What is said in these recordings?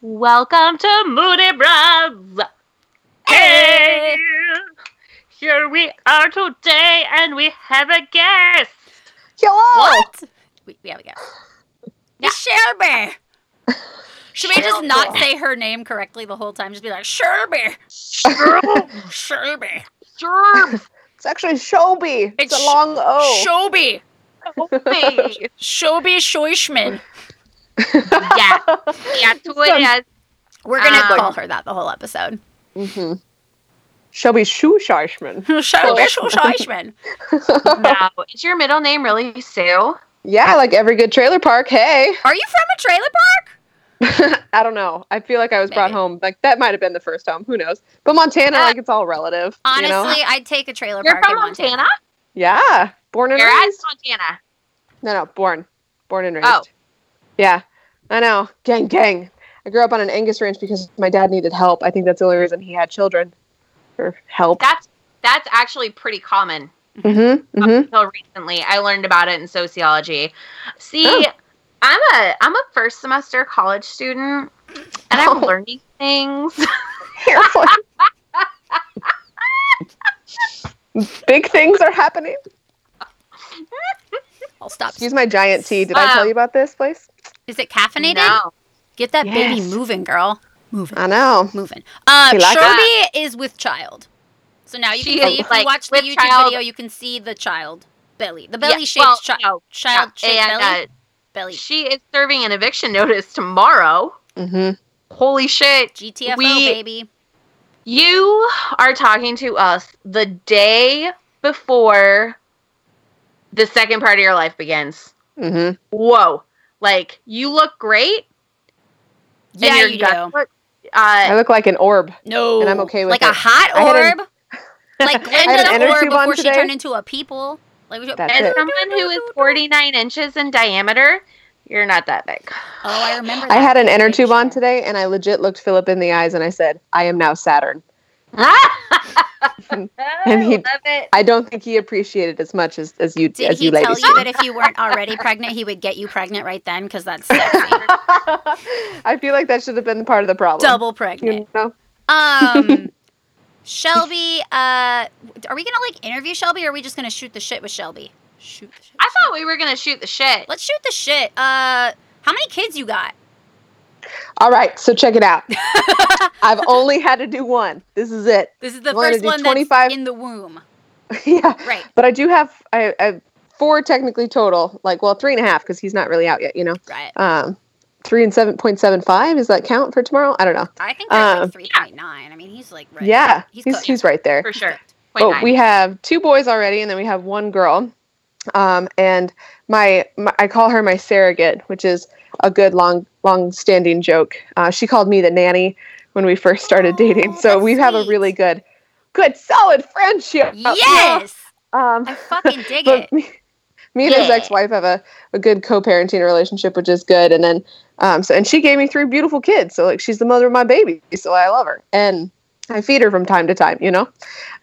Welcome to Moody Bros. Hey! Here we are today, and we have a guest. Hello. What? We, we have a guest. It's Shelby. Should we just not say her name correctly the whole time? Just be like Shelby. Shelby. Gerb. It's actually Shobi. It's, It's a long O. Shoby. Shobi. Shoby Shoishman. Yeah, yeah, to it We're gonna Um, call her that the whole episode. mm-hmm. Shobi Shushashman. Shoby Shoishman. no. Is your middle name really Sue? yeah, like every good trailer park. Hey. Are you from a trailer park? I don't know. I feel like I was brought home. Like that might have been the first home. Who knows? But Montana, Uh, like it's all relative. Honestly, you know? I'd take a trailer park. You're park from in Montana. Montana? Yeah. Born and You're at raised. Montana. No, no, born. Born and raised. Oh. Yeah. I know. Gang, gang. I grew up on an Angus ranch because my dad needed help. I think that's the only reason he had children. Or help. That's that's actually pretty common. Mm-hmm. Up Mm-hmm. until recently, I learned about it in sociology. See, Oh. I'm a I'm a first semester college student, and I'm Oh. learning things. Big things are happening. I'll stop. Excuse my giant tea. Did I tell Um, you about this place? Is it caffeinated? no. Get that baby moving, girl. Moving. I know. moving. Uh, like Shelby is with child. So now you She can see if like, you watch the YouTube child. video, you can see the child belly, the belly Yeah, shaped well, chi- no, child yeah, shaped and, belly. uh, belly. she is serving an eviction notice tomorrow. Mm-hmm. Holy shit! GTFO we- baby. You are talking to us the day before the second part of your life begins. Mm-hmm. Whoa! Like you look great. Yeah, you do. look- I uh, look like an orb. No, And I'm okay with like a hot I had an- orb, like I had an Glinda orb tube on before she today. turned into a people. Like, That's as it. someone who is 49 inches in diameter, you're not that big. oh, I remember. I had an inner tube on today, and I legit looked Philip in the eyes, and I said, "I am now Saturn." And he- love it. I don't think he appreciated it as much as, as you Did as he you tell ladies. you that if you weren't already pregnant, he would get you pregnant right then? Because that's sexy. I feel like that should have been part of the problem. double pregnant. You know? Um, Shelby, uh, are we gonna like interview Shelby, or are we just gonna shoot the shit with Shelby? Shoot the shit. I thought we were gonna shoot the shit. Let's shoot the shit. Uh, how many kids you got? All right, so check it out. I've only had to do one. This is it. This is the I'm first one 25 that's in the womb. yeah, Right. but I do have I, I four technically total. Like, well, three and a half because he's not really out yet. You know, Right. um, three and seven point seven five. Is that count for tomorrow? I don't know. I think Um, like three point nine. I mean, he's like right. Yeah, He's he's he's right there. For sure. But Point nine. we have two boys already, and then we have one girl. Um, and my, my I call her my surrogate, which is a good long long standing joke. Uh, she called me the nanny when we first started Oh, dating, so we have a really good, good solid friendship. Yes, Um, I fucking dig it. me, me and his ex-wife have a, a good co-parenting relationship, which is good. And then, um, so and she gave me three beautiful kids, so like she's the mother of my baby, so I love her, and I feed her from time to time, you know.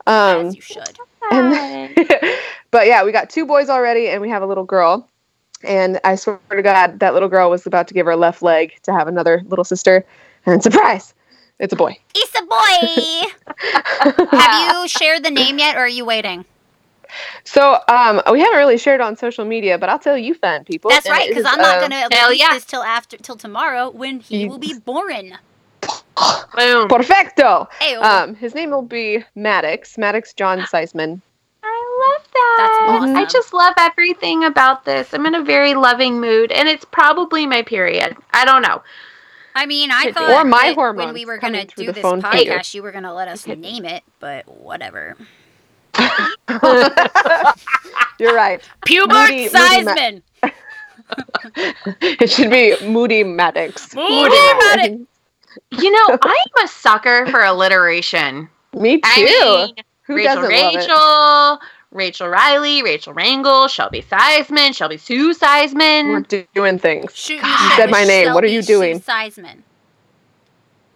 Um, As you should. and but yeah, we got two boys already, and we have a little girl. And I swear to God, that little girl was about to give her left leg to have another little sister, and surprise, it's a boy. It's a boy. Have you shared the name yet, or are you waiting? So um, we haven't really shared on social media, but I'll tell you, fan people. That's right, because I'm not uh, gonna hell release yeah. this till after till tomorrow when he You- will be born. Boom. Perfecto. Hey, Um, his name will be Maddox, Maddox John Seisman. I love that. That's awesome. I just love everything about this. I'm in a very loving mood, and it's probably my period. I don't know. I mean, I thought Or my that when we were gonna do this phone to you. podcast, you were gonna let us Could name it, but whatever. You're right. Pubert Moody- Moody Ma- Seisman. It should be Moody Maddox. Moody Maddox. You know, I'm a sucker for alliteration. Me too. I mean, Who Rachel, doesn't love it? Rachel, Rachel Riley, Rachel Rangel, Shelby Seisman, Shelby Sue Seisman. We're doing things. Shooting You said my name. What are you doing? Sue Seisman.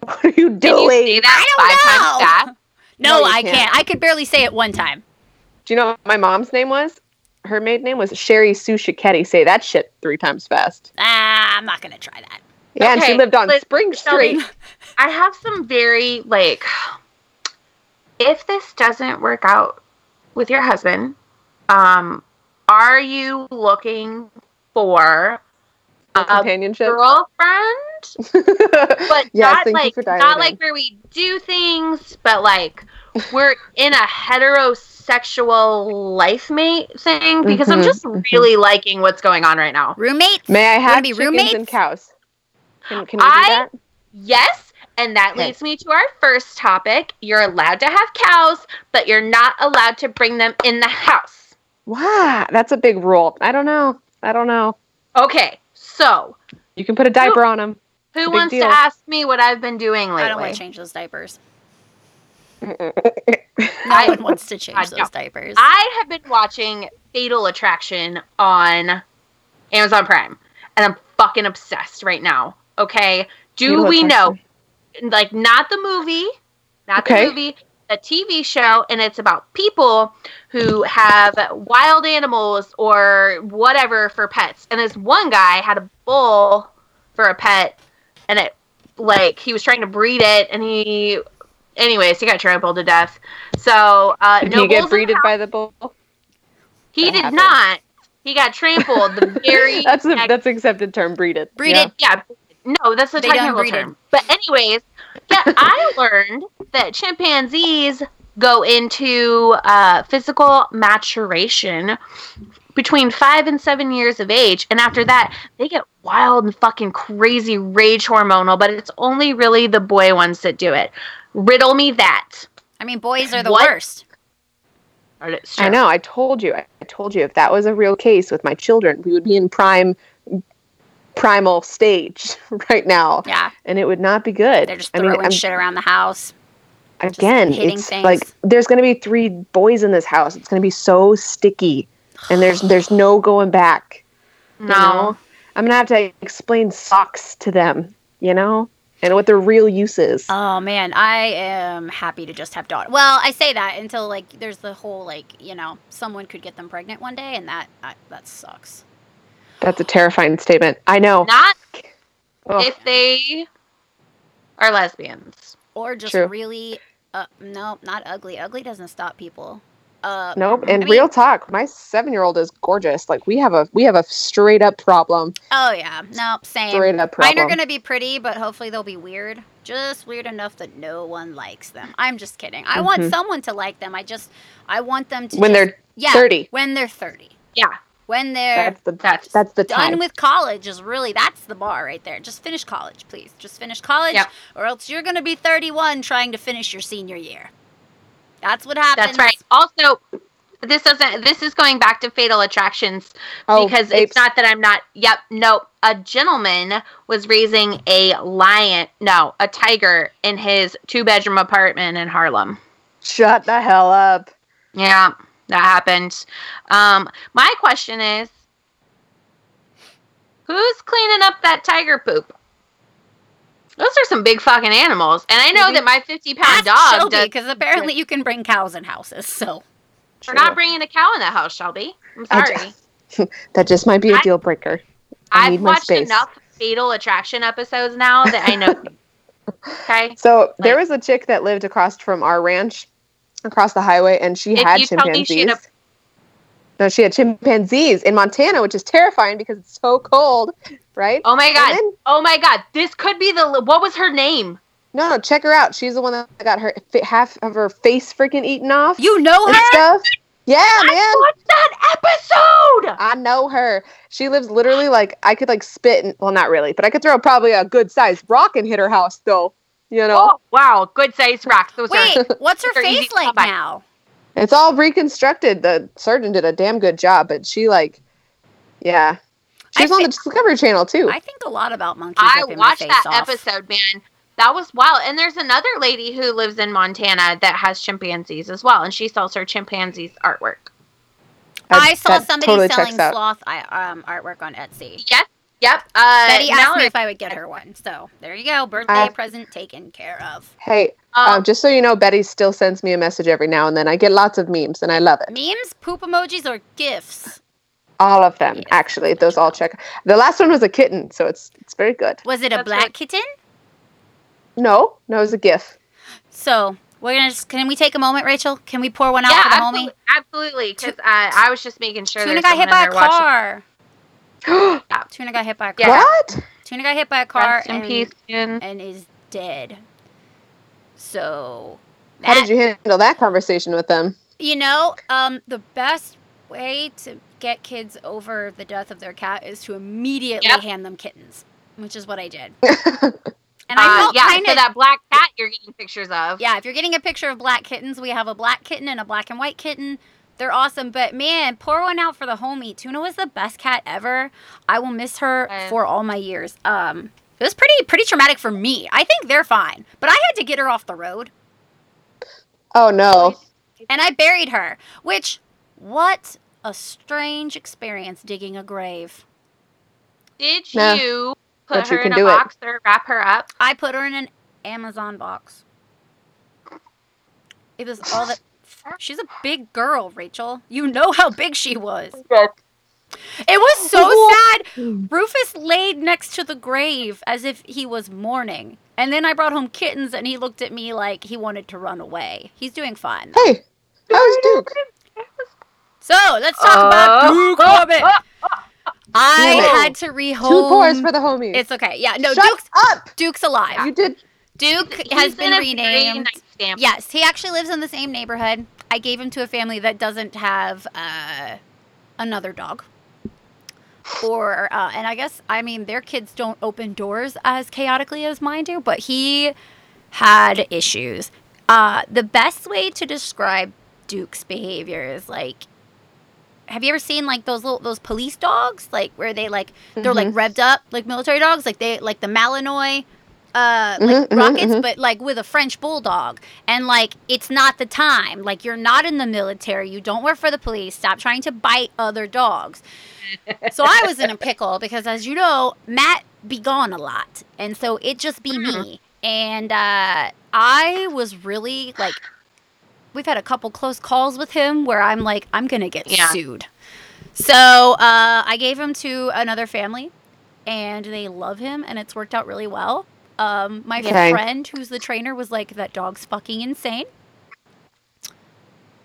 What are you doing? Can you doing? say that I five don't times know. fast? No, No, I can't. can't. I could barely say it one time. Do you know what my mom's name was? Her maiden name was Sherry Sue Shiketti. Say that shit three times fast. Ah, I'm not gonna try that. Yeah, and she lived on but Spring Shelby- Street. I have some very like if this doesn't work out with your husband, um are you looking for a Companionship. girlfriend? But yes, not thank like you for not like where we do things, but like we're in a heterosexual life mate thing because I'm Mhm, just mhm. really liking what's going on right now. Roommates? May I You wanna have be chickens roommates? and cows? Can, can we do I- that? Yes, and that Okay. leads me to our first topic. You're allowed to have cows, but you're not allowed to bring them in the house. Wow, that's a big rule. I don't know. I don't know. Okay, so You can put a diaper on them. who wants deal. to ask me what I've been doing lately? I don't want to change those diapers. No I- one wants to change God, those no. diapers. I have been watching Fatal Attraction on Amazon Prime, and I'm fucking obsessed right now. Okay, do we know, like, not the movie, not Okay. the movie, a TV show, and it's about people who have wild animals or whatever for pets. And this one guy had a bull for a pet, and it, like, he was trying to breed it, and he, anyways, he got trampled to death. So, uh, Did no he get breeded by the bull? he That did happened. not. He got trampled. The very that's a next- that's accepted term. Breeded. Breeded. yeah. No, that's a They done technical term. But anyways, yeah, I learned that chimpanzees go into uh, physical maturation between five and seven years of age, and after that, they get wild and fucking crazy rage hormonal. But it's only really the boy ones that do it. Riddle me that. I mean, boys are the What? worst. I know. I told you. I told you if that was a real case with my children, we would be in prime primal stage right now, Yeah, and it would not be good. they're just I throwing mean, I'm- shit around the house. again, hitting it's things. like there's going to be three boys in this house. It's going to be so sticky, and there's there's no going back. you No. know? I'm gonna have to explain socks to them, you know, and what their real use is. Oh man, I am happy to just have daughter. Well, I say that until like there's the whole like you know someone could get them pregnant one day, and that I, that sucks. That's a terrifying statement. I know. Not Ugh. if they are lesbians. Or just True. really, uh, no, not ugly. Ugly doesn't stop people. Uh, Nope. And I mean- real talk, my seven-year-old is gorgeous. Like we have a we have a straight up problem. oh yeah, no, same. Straight up problem. Mine are gonna be pretty, but hopefully they'll be weird. Just weird enough that no one likes them. I'm just kidding. I want Mhm. someone to like them. I just, I want them to when just- they're yeah, 30. when they're thirty. Yeah. When they're That's the That's that's the done time. with college is really that's the bar right there. Just finish college, please. Just finish college, Yep. or else you're gonna be 31 trying to finish your senior year. That's what happens. That's right. Also, this doesn't. This is going back to Fatal Attractions oh, because apes. it's not that I'm not. Yep. No. A gentleman was raising a lion. No, a tiger in his two-bedroom apartment in Harlem. Shut the hell up. Yeah, that happened. Um, my question is, who's cleaning up that tiger poop? Those are some big fucking animals, and I know Maybe- that my fifty-pound Ask dog. Shelby Does, because apparently you can bring cows in houses. So we're not bringing a cow in the house, Shelby. I'm sorry. ju- that just might be a I- deal breaker. I I've need my watched space. enough Fatal Attraction episodes now that I know. okay. So there was a chick that lived across from our ranch, across the highway, and she If had you tell me she had chimpanzees. No, she had chimpanzees in Montana, which is terrifying because it's so cold, right? Oh my god. then- Oh my god. This could be the. What was her name? no, no, check her out. She's the one that got her half of her face freaking eaten off you know her. stuff. Yeah, man. I watched that episode. I know her. She lives literally like I could like spit and well not really, but I could throw probably a good sized rock and hit her house though. You know? Oh wow, good size rocks. Those Wait, are. what's her face like now? It's all reconstructed. The surgeon did a damn good job, but she like yeah. She I was on thi- the Discovery Channel too. I think a lot about monkeys. I watched face that off. episode, man. That was wild. And there's another lady who lives in Montana that has chimpanzees as well, and she sells her chimpanzees artwork. That- I saw somebody totally selling sloth um, artwork on Etsy. Yes. Yep. Uh, Betty asked me if I would get her one. So there you go. Birthday I- present taken care of. Hey, um, um, just so you know, Betty still sends me a message every now and then. I get lots of memes and I love it. Memes, poop emojis, or gifs? All of them, Yes, actually. Those all check. The last one was a kitten, so it's it's very good. Was it a That's black right. kitten? No, no, it was a GIF. So we're gonna. Just, can we take a moment, Rachel? Can we pour one out yeah, for the absolutely, homie? absolutely. Because I, I was just making sure. Tuna got hit by a there watching. car. Tuna got hit by a car. What? Tuna got hit by a car Rest in and, peace, and is dead. So. How did you handle that conversation with them? You know, um, the best way to get kids over the death of their cat is to immediately Yep. hand them kittens, which is what I did. And I Uh, yeah, kind so that black cat you're getting pictures of. yeah. If you're getting a picture of black kittens, we have a black kitten and a black and white kitten. They're awesome, but man, pour one out for the homie. Tuna was the best cat ever. I will miss her Okay. for all my years. Um, it was pretty pretty traumatic for me. I think they're fine, but I had to get her off the road. Oh no. and I buried her. Which, what a strange experience digging a grave. Did No, you put but her can in a do it. box or wrap her up? I put her in an Amazon box. It was all that. She's a big girl, Rachel. You know how big she was. It was so sad. Rufus laid next to the grave as if he was mourning. And then I brought home kittens and he looked at me like he wanted to run away. He's doing fine. Hey, how's Duke? So let's talk about Oh. Duke uh, Hobbit. Uh, I Damn had to rehome. Two pours for the homies. It's okay. Yeah, no, Shut Duke's up. Duke's alive. You did. Duke He's has been a very renamed. Yes, he actually lives in the same neighborhood. I gave him to a family that doesn't have uh, another dog. Or, uh, and I guess, I mean, their kids don't open doors as chaotically as mine do, but he had issues. Uh, the best way to describe Duke's behavior is like, have you ever seen like those little those police dogs, like where they like they're like Mhm. revved up like military dogs, like they like the Malinois, uh, like Mhm, mhm, rockets, mhm. but like with a French bulldog. And like it's not the time. Like you're not in the military. You don't work for the police. Stop trying to bite other dogs. so I was in a pickle because, as you know, Matt be gone a lot, and so it just be me. And uh, I was really like, we've had a couple close calls with him where I'm like, I'm gonna get Yeah. sued. So uh, I gave him to another family, and they love him, and it's worked out really well. Um, my Okay. friend, who's the trainer, was like, "That dog's fucking insane."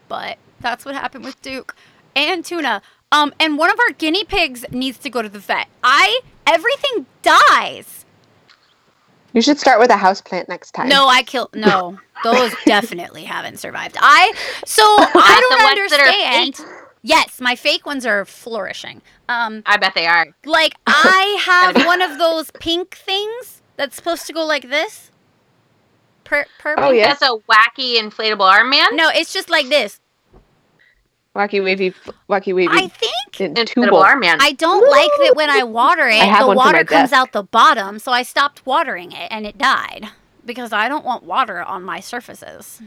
But that's what happened with Duke and Tuna. Um, and one of our guinea pigs needs to go to the vet. I everything dies. You should start with a house plant next time. No, I kill. No, those definitely haven't survived. I so I Not the don't ones that are understand. fake. Yes, my fake ones are flourishing. Um, I bet they are. like I have one of those pink things that's supposed to go like this. Per, purple. Oh, yeah. That's a wacky inflatable arm man. No, it's just like this. Wacky wavy, wacky wavy. I think Inflatable arm man. I don't like that when I water it, I the water comes desk. out the bottom, so I stopped watering it and it died because I don't want water on my surfaces.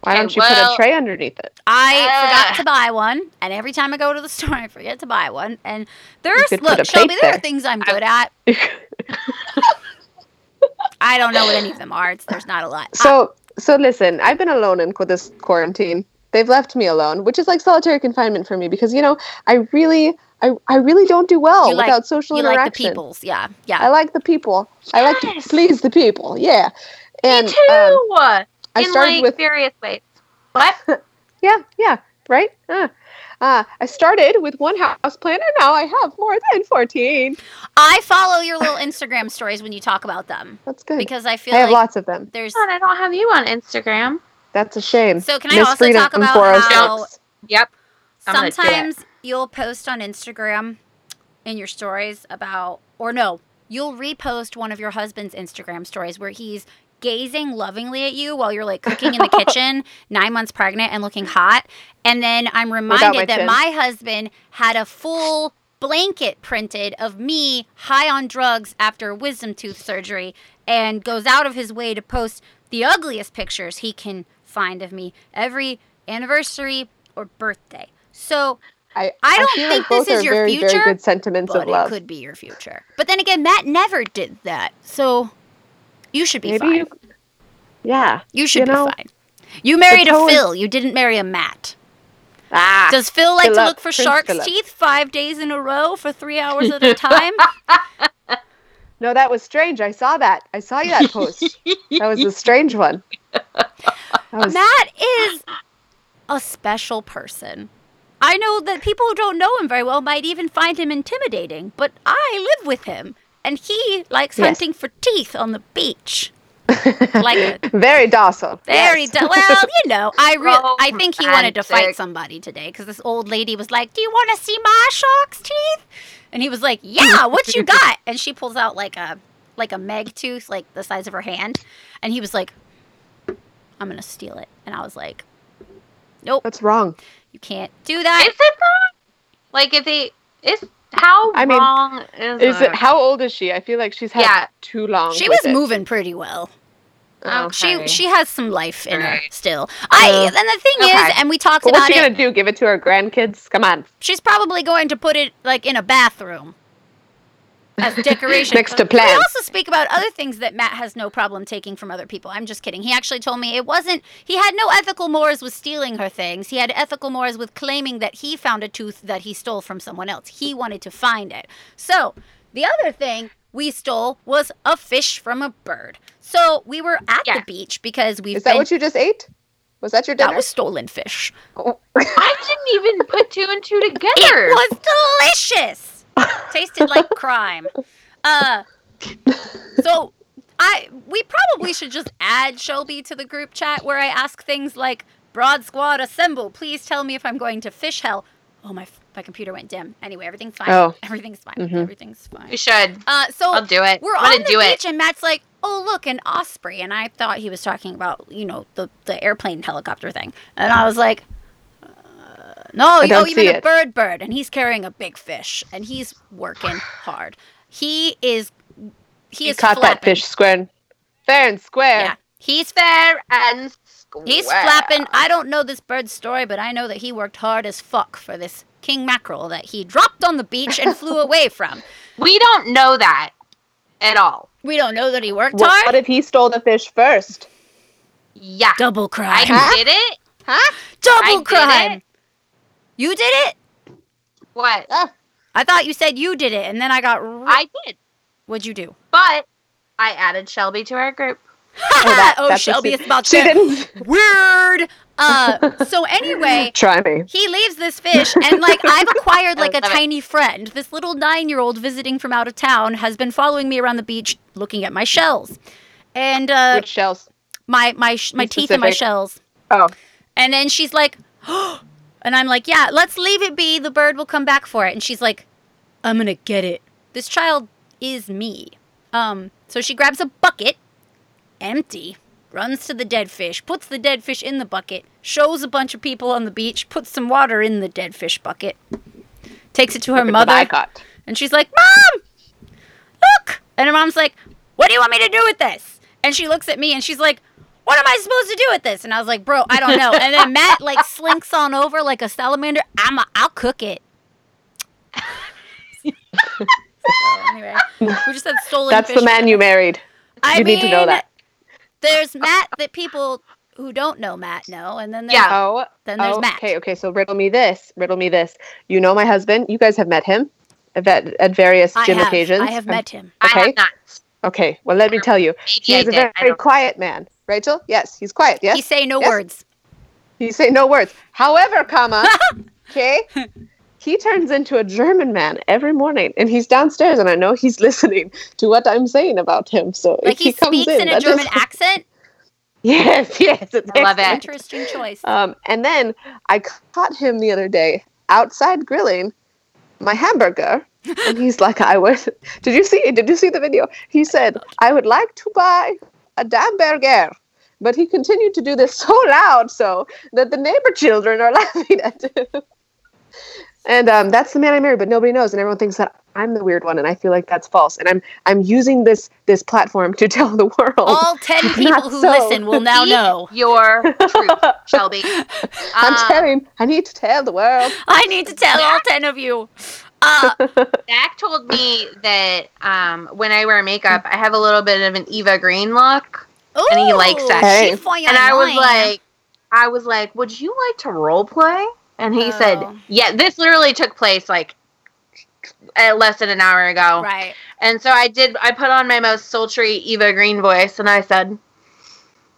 Why don't Okay, you put a tray underneath it? I forgot Ah. to buy one, and every time I go to the store, I forget to buy one. And there's look, Shelby, plate there are things I'm good at. I don't know what any of them are. It's, there's not a lot. so, so listen. I've been alone in this quarantine. They've left me alone, which is like solitary confinement for me because you know I really, I, I really don't do well You like- without social you like interaction. the peoples, yeah, yeah. I like the people. I like to Yes. please the people. Yeah. And Me too. um, I in started like with various ways. What? yeah, yeah, right. Uh, uh, I started with one house plant, and now I have more than fourteen. I follow your little Instagram stories when you talk about them That's good. because I feel I have like lots of them. there's. God, I don't have you on Instagram. That's a shame. So can I also Freedom talk about 406. how Yep. I'm gonna do it. sometimes you'll post on Instagram in your stories about, or no, you'll repost one of your husband's Instagram stories where he's gazing lovingly at you while you're like cooking in the kitchen, nine months pregnant and looking hot. And then I'm my reminded that chin. my husband had a full blanket printed of me high on drugs after wisdom tooth surgery and goes out of his way to post the ugliest pictures he can find of me every anniversary or birthday. So I, I don't feel think like this is your very, future, Very good sentiments but of it could be your future. But then again, Matt never did that. So you should be Maybe fine. you. Yeah. You should you be know, fine. You married a Phil. You didn't marry a Matt. Ah, Does Phil like to look for Prince shark's Philip. teeth five days in a row for three hours at a time? no, that was strange. I saw that. I saw that post. that was a strange one. That was, Matt is a special person. I know that people who don't know him very well might even find him intimidating, but I live with him, and he likes Yes. hunting for teeth on the beach. like a very docile. very yes. do- well, you know. I re- I think he wanted to fight somebody today because this old lady was like, "Do you want to see my shark's teeth?" And he was like, "Yeah, what you got?" And she pulls out like a like a meg tooth, like the size of her hand, and he was like, "I'm gonna steal it," and I was like, "Nope, that's wrong? you can't do that." Is it wrong? Like if they is how I mean, wrong is, Is it it? how old is she? I feel like she's had Yeah. too long. She was it. moving pretty well. Oh. She she has some life in her Alright. still. I Uh, and the thing okay. is, and we talked But about what's she it. gonna do? Give it to her grandkids? Come on. She's probably going to put it like in a bathroom as decoration. Next to But We also speak about other things that Matt has no problem taking from other people. I'm just kidding. He actually told me it wasn't. He had no ethical mores with stealing her things. He had ethical mores with claiming that he found a tooth that he stole from someone else. He wanted to find it. So the other thing we stole was a fish from a bird. So we were at the beach because we've Is that been. what you just ate? Was that your dinner? that was stolen fish. Oh. I didn't even put two and two together. It was delicious. Tasted like crime. Uh, so I we probably should just add Shelby to the group chat where I ask things like "Broad Squad assemble, please tell me if I'm going to fish hell." Oh my my computer went dim. Anyway, everything's fine. Oh. Everything's fine. Mhm. Everything's fine. You should. Uh, so I'll do it. we're I'm on gonna the do beach, it. and Matt's like, "Oh, look, an osprey," and I thought he was talking about, you know, the the airplane helicopter thing, and I was like, "No, I you, oh, don't you see mean a it. bird, bird," and he's carrying a big fish, and he's working hard. He is, he you is caught that fish square, fair and square. Yeah, he's Fair and square. He's flapping. I don't know this bird's story, but I know that he worked hard as fuck for this king mackerel that he dropped on the beach and flew away from. We don't know that at all. We don't know that he worked What, hard. what if he stole the fish first? Yeah. Double crime. Huh? did it. Huh? Double I did crime. It. You did it? What? I thought you said you did it, and then I got. Ri- I did. What'd you do? But I added Shelby to our group. that- oh, that's Shelby is about she to didn't weird. Uh, so anyway, try me. he leaves this fish, and like I've acquired like a love it. tiny friend. This little nine-year-old visiting from out of town has been following me around the beach, looking at my shells, and uh, Which shells? my my sh- my Be teeth and my shells. Oh, And then she's like, and I'm like, yeah, let's leave it be. The bird will come back for it. And she's like, I'm gonna get it. This child is me. Um, so she grabs a bucket, empty, runs to the dead fish, puts the dead fish in the bucket, shows a bunch of people on the beach, puts some water in the dead fish bucket, takes it to her look mother, and she's like, Mom, look. And her mom's like, What do you want me to do with this? And she looks at me and she's like, What am I supposed to do with this? And I was like, Bro, I don't know. And then Matt like slinks on over like a salamander. I'm a, I'll cook it. so anyway, we just had stolen That's fish. the man you married. I you mean, need to know that. There's Matt that people who don't know Matt know, and then there's Yeah. Oh, then there's oh, Matt. okay, okay. So riddle me this. Riddle me this. You know my husband. You guys have met him at, at various I gym have, occasions. I have met him. I Okay. have not. Okay. Well, let me tell you, Maybe I he's a very, I very quiet man. Rachel, yes, he's quiet. Yes, He say no Yes. words. He say no words. However, comma, okay, he turns into a German man every morning, and he's downstairs, and I know he's listening to what I'm saying about him. So Like he, he, speaks in, in a German just- accent. Yes, yes, it's I love it. Interesting choice. Um, and then I caught him the other day outside grilling my hamburger, and he's like, "I would." Did you see? Did you see the video? He said, "I would like to buy a damn burger." But he continued to do this so loud, so that the neighbor children are laughing at him. And um, that's the man I married, but nobody knows, and everyone thinks that I'm the weird one, and I feel like that's false. And I'm I'm using this this platform to tell the world. All ten people who so. listen will now know. your truth, Shelby. I'm Um, telling. I need to tell the world. I need to tell all ten of you. Uh, Zach told me that um, when I wear makeup, I have a little bit of an Eva Green look, And he likes that. ooh, Hey. and I was like, I was like, would you like to role play? And he Oh. said, "Yeah, this literally took place like uh, less than an hour ago." Right. And so I did. I put on my most sultry Eva Green voice, and I said,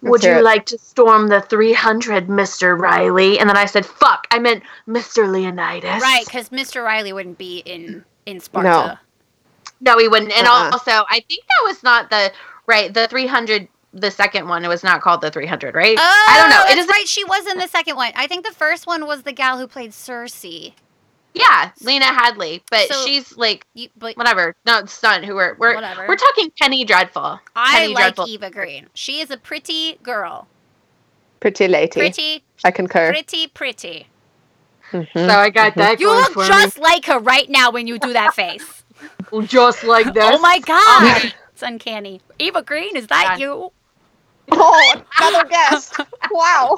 "Would you it. like to storm the 300, Mister Riley?" And then I said, "Fuck, I meant Mister Leonidas." Right, because Mr. Riley wouldn't be in in Sparta. No, he wouldn't. And Uh-uh. also, I think that was not the right. The 300, the second one, it was not called the 300, right? Oh, I don't know. It That's is. right. She was in the second one. I think the first one was the gal who played Cersei. Yeah, Lena Headey, but So- she's like You, but whatever. No, it's not who we're we're Whatever. we're talking Penny Dreadful. I Penny like Dreadful. Eva Green. She is a pretty girl. Pretty lady. Pretty, I concur. pretty, pretty. Mhm. So I got that You look for just like her right now when you do that face. just like that. oh my god. Um, it's uncanny. Eva Green, is that Yeah. you? Oh, another guest. wow.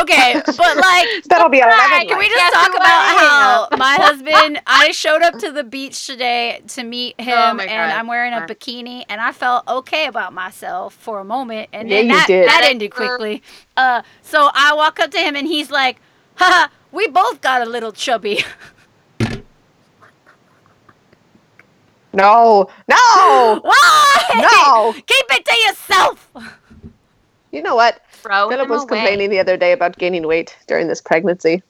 Okay, but like That'll be 11. Can we just talk about are. how my husband? I showed up to the beach today to meet him, Oh and I'm wearing a bikini, and I felt okay about myself for a moment, and Yeah, then you that did. that That ended quickly. Uh, so I walk up to him, and he's like, "Haha, we both got a little chubby." No. No. Why? No. Keep it to yourself. You know what? Throw Philip was away. complaining the other day about gaining weight during this pregnancy.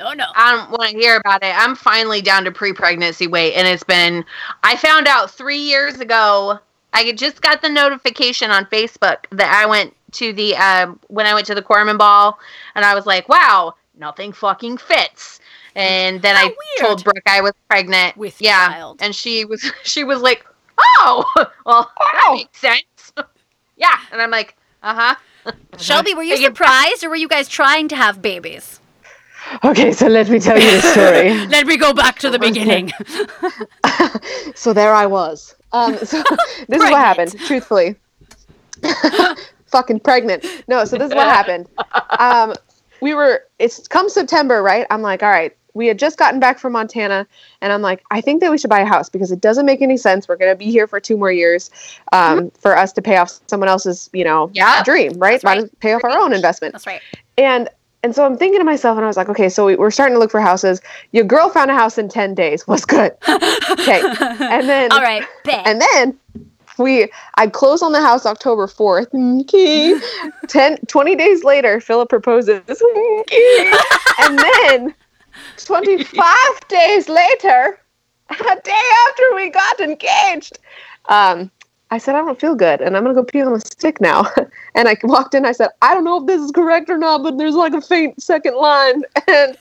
No, no. No. I don't want to hear about it. I'm finally down to pre-pregnancy weight, and it's been. I found out three years ago. I just got the notification on Facebook that I went to the um, when I went to the Corman Ball, and I was like, "Wow, nothing fucking fits." And then How I weird. told Brooke I was pregnant. With yeah, child. and she was she was like, "Oh, well, that makes sense." yeah, and I'm like, "Uh huh." Shelby, were you surprised, or were you guys trying to have babies? Okay, so let me tell you the story. Let me go back to the beginning. so there I was. Um, so this is what happened, truthfully. Fucking pregnant. No, so this is what happened. Um, we were, it's come September, right? I'm like, all right, we had just gotten back from Montana, and I'm like, I think that we should buy a house because it doesn't make any sense. We're going to be here for two more years um, for us to pay off someone else's, you know, Yeah. dream, right? Right. Pay off our own investment? That's right. And and so I'm thinking to myself, and I was like, okay, so we, we're starting to look for houses. Your girl found a house in ten days. Was good. Okay, and then All right, bet. and then we I closed on the house October 4th. Okay. 10, 20 days later, Philip proposes. And then 25 days later, a day after we got engaged, um, I said, I don't feel good and I'm going to go pee on a stick now. and I walked in, I said, I don't know if this is correct or not, but there's like a faint second line. And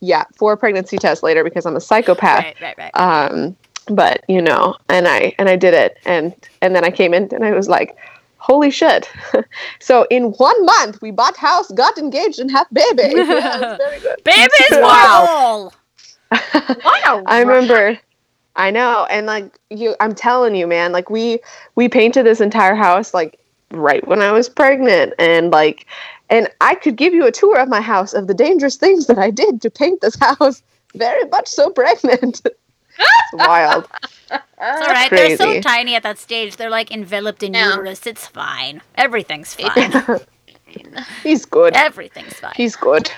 yeah, four pregnancy tests later because I'm a psychopath right, right, right. um but you know and i and i did it and and then i came in and i was like holy shit. So in one month we bought house got engaged and had baby. Yeah, very good. Babies Wow. wow. What a i remember. I know. And like you i'm telling you man like we we painted this entire house like right when i was pregnant. And like and i could give you a tour of my house of the dangerous things that i did to paint this house. Very much so pregnant it's wild It's all right. They're so tiny at that stage. They're like enveloped in Yeah. uterus. It's fine. Everything's fine. he's good Everything's fine. He's good.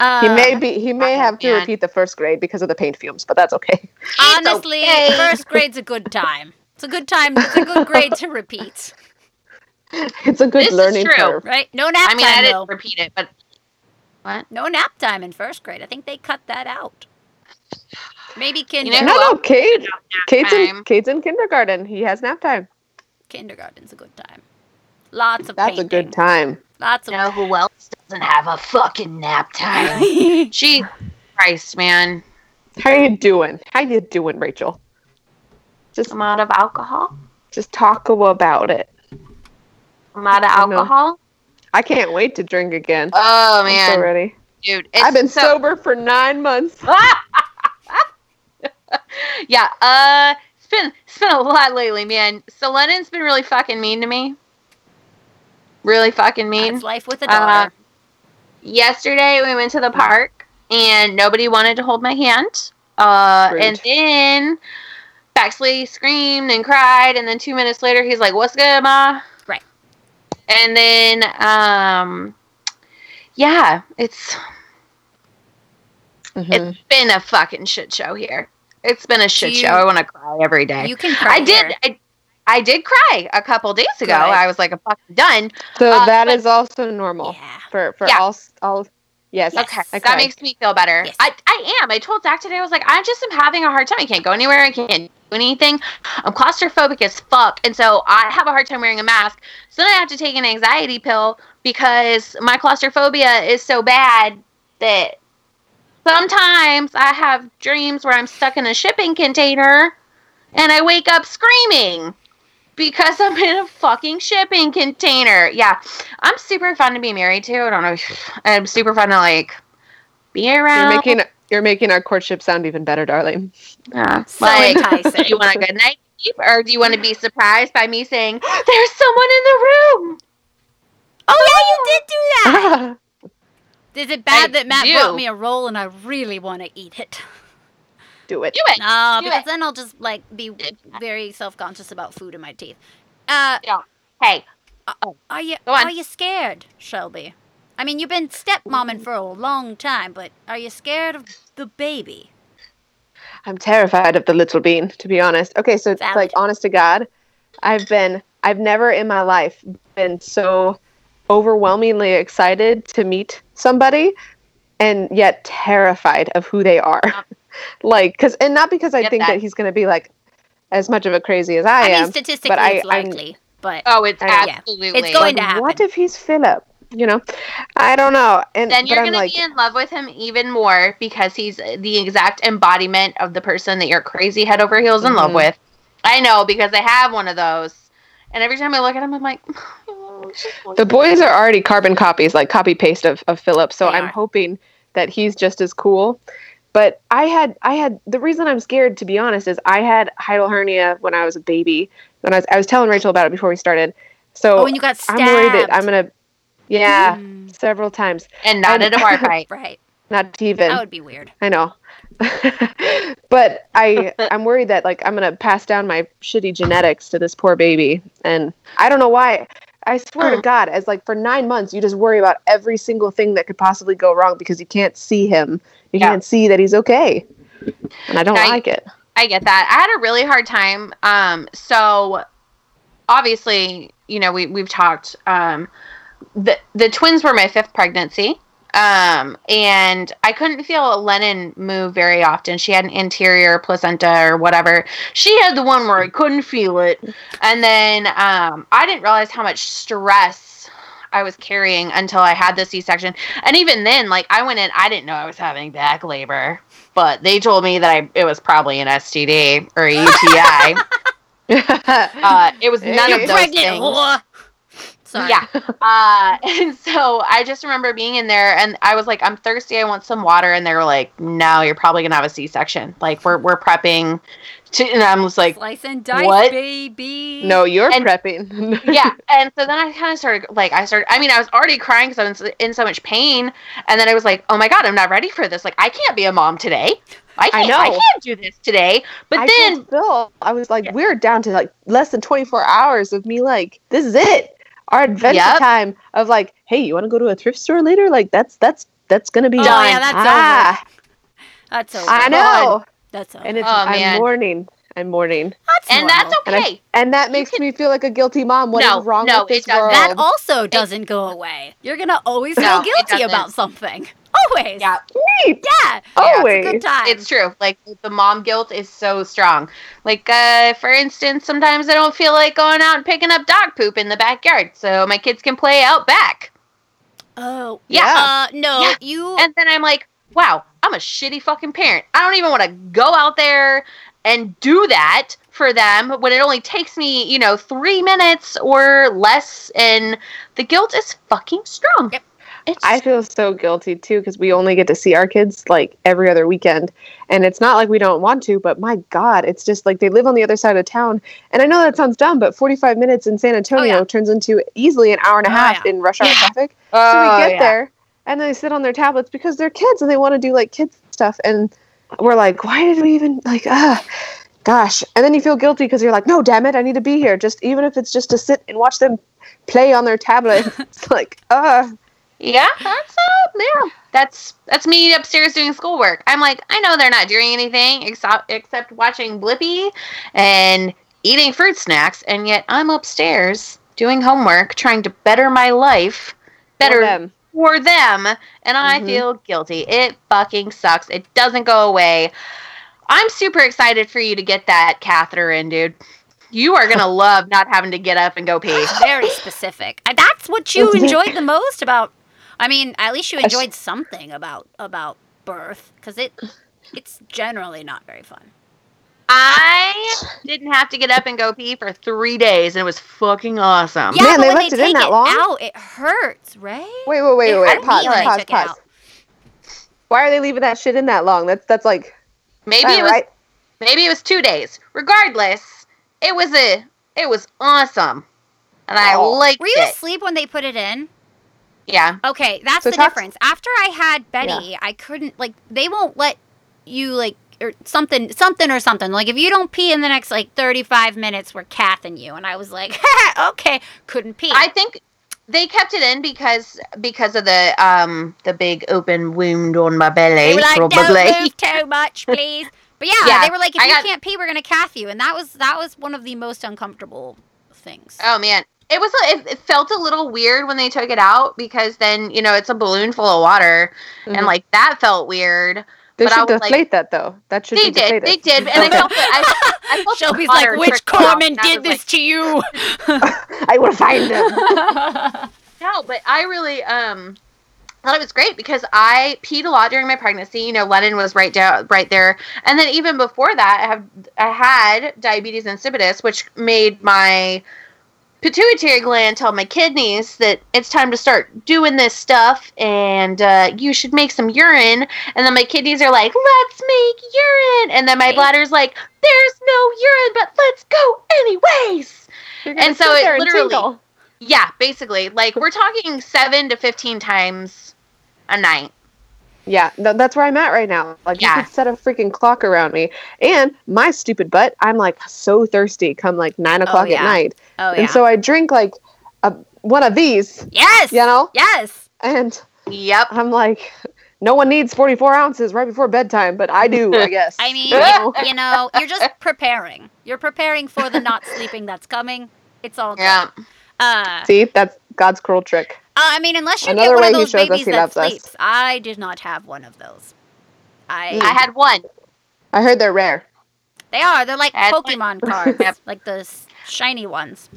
Uh, He may be. He may have to man. repeat the first grade because of the paint fumes, but that's okay. honestly, okay. first grade's a good time. It's a good time. It's a good grade to repeat. It's a good This is learning true. curve. Right? No nap I mean, I time didn't though. repeat it, but what? No nap time in first grade. I think they cut that out. Maybe kinder. know No, no, else Cade. Cade's in, Cade's in kindergarten. He has nap time. Kindergarten's a good time. Lots of That's a good time. Lots of You know who else doesn't have a fucking nap time? She, Christ, man. How you doing? How you doing, Rachel? Just, I'm out of alcohol. just talk about it. I'm out of I know. alcohol. I can't wait to drink again. Oh I'm man, so ready. dude, I've been so- sober for nine months. Ah! Yeah, uh, it's been it's been a lot lately, man. So Lennon's been really fucking mean to me. Really fucking mean. That's life with a Uh, yesterday we went to the park and nobody wanted to hold my hand. Uh, and then Baxley screamed and cried, and then two minutes later he's like, "What's good, ma?" Right. And then um, yeah, it's Mhm. it's been a fucking shit show here. It's been a shit you- show. I want to cry every day. You can cry I did. I, I did cry a couple days ago. Good. I was like, I'm fucking done. so uh, that but- is also normal Yeah. for for Yeah. all all. Yes. Yes. Okay, that makes me feel better. Yes. I, I am. I told Zach today. I was like, I just am having a hard time. I can't go anywhere. I can't do anything. I'm claustrophobic as fuck, and so I have a hard time wearing a mask. So then I have to take an anxiety pill because my claustrophobia is so bad that sometimes I have dreams where I'm stuck in a shipping container, and I wake up screaming because I'm in a fucking shipping container. Yeah, I'm super fun to be married to. I don't know. I'm super fun to like be around. You're making you're making our courtship sound even better, darling. yeah. So like, enticing. do you want a good night sleep, or do you want to be surprised by me saying there's someone in the room? Oh yeah, you did do that. Is it bad I that Matt do. brought me a roll and I really want to eat it? Do it. Do it. No, Do because it. then I'll just like be very self-conscious about food in my teeth. Uh, yeah. Hey, are you Go on. are you scared, Shelby? I mean, you've been stepmomming for a long time, but are you scared of the baby? I'm terrified of the little bean, to be honest. Okay, so Valid. like honest to God, I've been I've never in my life been so overwhelmingly excited to meet somebody and yet terrified of who they are. like cuz and not because I Get think that. that he's going to be like as much of a crazy as I, I, mean, am. statistically, I- it's I'm- likely, but oh, it's I know. Yeah. absolutely. It's going Like, to happen. What if he's Philip? You know, I don't know. And then you're I'm gonna be in love with him even more because he's the exact embodiment of the person that you're crazy head over heels in love Mhm. with. I know because I have one of those, and every time I look at him, I'm like, the boys are already carbon copies, like copy paste of, of Philip. So They I'm are. hoping that he's just as cool. But I had I had the reason I'm scared to be honest is I had hiatal hernia when I was a baby. When I was I was telling Rachel about it before we started. So oh, and you got I'm stabbed. worried that I'm gonna yeah, Mm, several times. and not I'm- at a bar fight. right. Not even That would be weird. I know. but I I'm worried that like I'm gonna pass down my shitty genetics to this poor baby. And I don't know why. I swear to Mm. God, as like for nine months, you just worry about every single thing that could possibly go wrong because you can't see him. You Yeah. can't see that he's okay. And I don't I- like it. I get that. I had a really hard time. Um, so obviously, you know, we we've talked. Um, the the twins were my fifth pregnancy. Um, and I couldn't feel Lennon move very often. She had an anterior placenta or whatever. She had the one where I couldn't feel it. And then um, I didn't realize how much stress I was carrying until I had the C section. And even then, like I went in, I didn't know I was having back labor, but they told me that I it was probably an STD or a UTI. uh, it was none of those pregnant. things. Whore. Sorry. Yeah. Uh, and so I just remember being in there and I was like, I'm thirsty. I want some water. And they were like, no, you're probably going to have a C-section. Like we're, we're prepping to, and I was like, Slice and dice, what? baby. no, you're And- prepping. yeah. And so then I kind of started like, I started, I mean, I was already crying because I was in so much pain. And then I was like, oh my God, I'm not ready for this. Like, I can't be a mom today. I I can't, I, know. can't do this today. But I then, told Phil, I was like, Yeah. we're down to like less than 24 hours of me like, this is it. Our adventure Yep. time of like, hey, you want to go to a thrift store later? Like that's that's that's gonna be Oh, done. yeah, that's ah, That's over. I know. That's over. And it's Oh, I'm man. mourning. I'm mourning. that's and that's normal. And I- okay. And that makes me feel like a guilty mom. What is No, wrong no, with this it world? That also doesn't go away. You're gonna always No, feel it guilty about something. Always. yeah. Neat. Yeah. Always. It's a good time. It's true. Like the mom guilt is so strong. Like uh for instance, sometimes I don't feel like going out and picking up dog poop in the backyard so my kids can play out back. Oh. Yeah. Uh, no, Yeah. you. And then I'm like, wow, I'm a shitty fucking parent. I don't even want to go out there and do that for them when it only takes me, you know, 3 minutes or less and the guilt is fucking strong. Yep. It's I feel so guilty too because we only get to see our kids like every other weekend. And it's not like we don't want to, but my God, it's just like they live on the other side of town. And I know that sounds dumb, but 45 minutes in San Antonio yeah. turns into easily an hour and a Oh, half yeah. in rush hour Yeah. traffic. oh, So we get yeah. there and they sit on their tablets because they're kids and they want to do like kids stuff. And we're like, why did we even like, ah, gosh. And then you feel guilty because you're like, no, damn it, I need to be here. Just even if it's just to sit and watch them play on their tablet. it's like, ah. Yeah, that's uh, yeah. That's that's me upstairs doing schoolwork. I'm like, I know they're not doing anything except except watching Blippi and eating fruit snacks, and yet I'm upstairs doing homework, trying to better my life, better For them. for them, and I Mhm. feel guilty. It fucking sucks. It doesn't go away. I'm super excited for you to get that catheter in, dude. You are gonna love not having to get up and go pee. Very specific. That's what you enjoyed the most about. I mean, at least you I s- enjoyed something about about birth, because it it's generally not very fun. I didn't have to get up and go pee for three days, and it was fucking awesome. Yeah, Man, but they when left they it in that it long? out, it hurts, right? Wait, wait, wait, It wait, hurt. Pause, I pause, took pause. Why are they leaving that shit in that long? That's that's like Maybe it was right. maybe it was two days. Regardless, it was a it was awesome, and I Oh. liked Were you it. asleep when they put it in? Yeah, Okay, that's So the difference. After I had Betty, I couldn't like they won't let you like or something something or something. Like if you don't pee in the next like 35 minutes, we're cathing you. And I was like, okay, couldn't pee. I think they kept it in because because of the um the big open wound on my belly. they like, probably. don't move too much, please. But yeah, Yeah, they were like, if I you got- can't pee, we're gonna cath you. And that was that was one of the most uncomfortable things. Oh man, it was it, it felt a little weird when they took it out because then you know it's a balloon full of water Mhm. and like that felt weird. they but I should was like- deflate that though. That should They be did, deflated. they did, and I felt that I, I felt the Shelby's like, which trickle out, corpsman did was this to you? I will find them. No, but I really um thought it was great because I peed a lot during my pregnancy. You know, Lennon was right down right there, and then even before that, I have I had diabetes insipidus, which made my pituitary gland tell my kidneys that it's time to start doing this stuff and uh, you should make some urine and then my kidneys are like let's make urine and then my Okay. bladder's like there's no urine but let's go anyways And so it literally- yeah, basically. Like we're talking seven to fifteen times a night. Yeah, th- that's where I'm at right now. Like Yeah. you could set a freaking clock around me, and my stupid butt. I'm like so thirsty come like nine o'clock yeah. at night, oh yeah. and so I drink like a one of these, yes. you know, Yes. and Yep. I'm like, no one needs 44 ounces right before bedtime, but I do, I guess. I mean, You know? you know, you're just preparing. You're preparing for the not sleeping that's coming. It's all good. Yeah. Uh, see, that's God's cruel trick. I mean, unless you Another get one way of those babies that loves us. sleeps. I did not have one of those. I. I had one. I heard they're rare. They are. They're like Pokemon cards, Yep. like the shiny ones.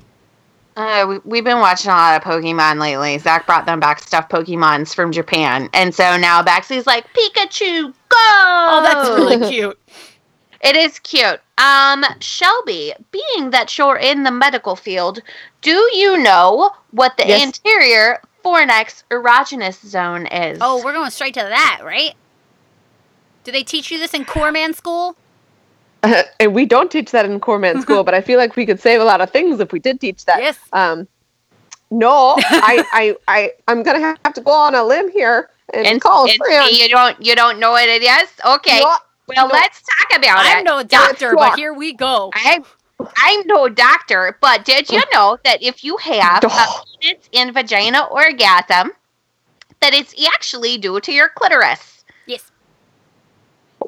Uh, we, we've been watching a lot of Pokemon lately. Zach brought them back stuffed Pokemons from Japan, and so now Baxley's like Pikachu, go! Oh, that's really cute. It is cute. Um, Shelby, being that you're in the medical field, do you know what the Yes. anterior fornix erogenous zone is? Oh, we're going straight to that, right? Do they teach you this in corpsman school? and we don't teach that in corpsman school, but I feel like we could save a lot of things if we did teach that. Yes. Um, no, I, I, I, I'm gonna have to go on a limb here and, and, call a and friend. you don't you don't know what it is? Okay. No, well, no. let's talk about it. I'm no doctor, but here we go. I, I'm no doctor, but did you know that if you have a penis in vagina orgasm, that it's actually due to your clitoris? Yes.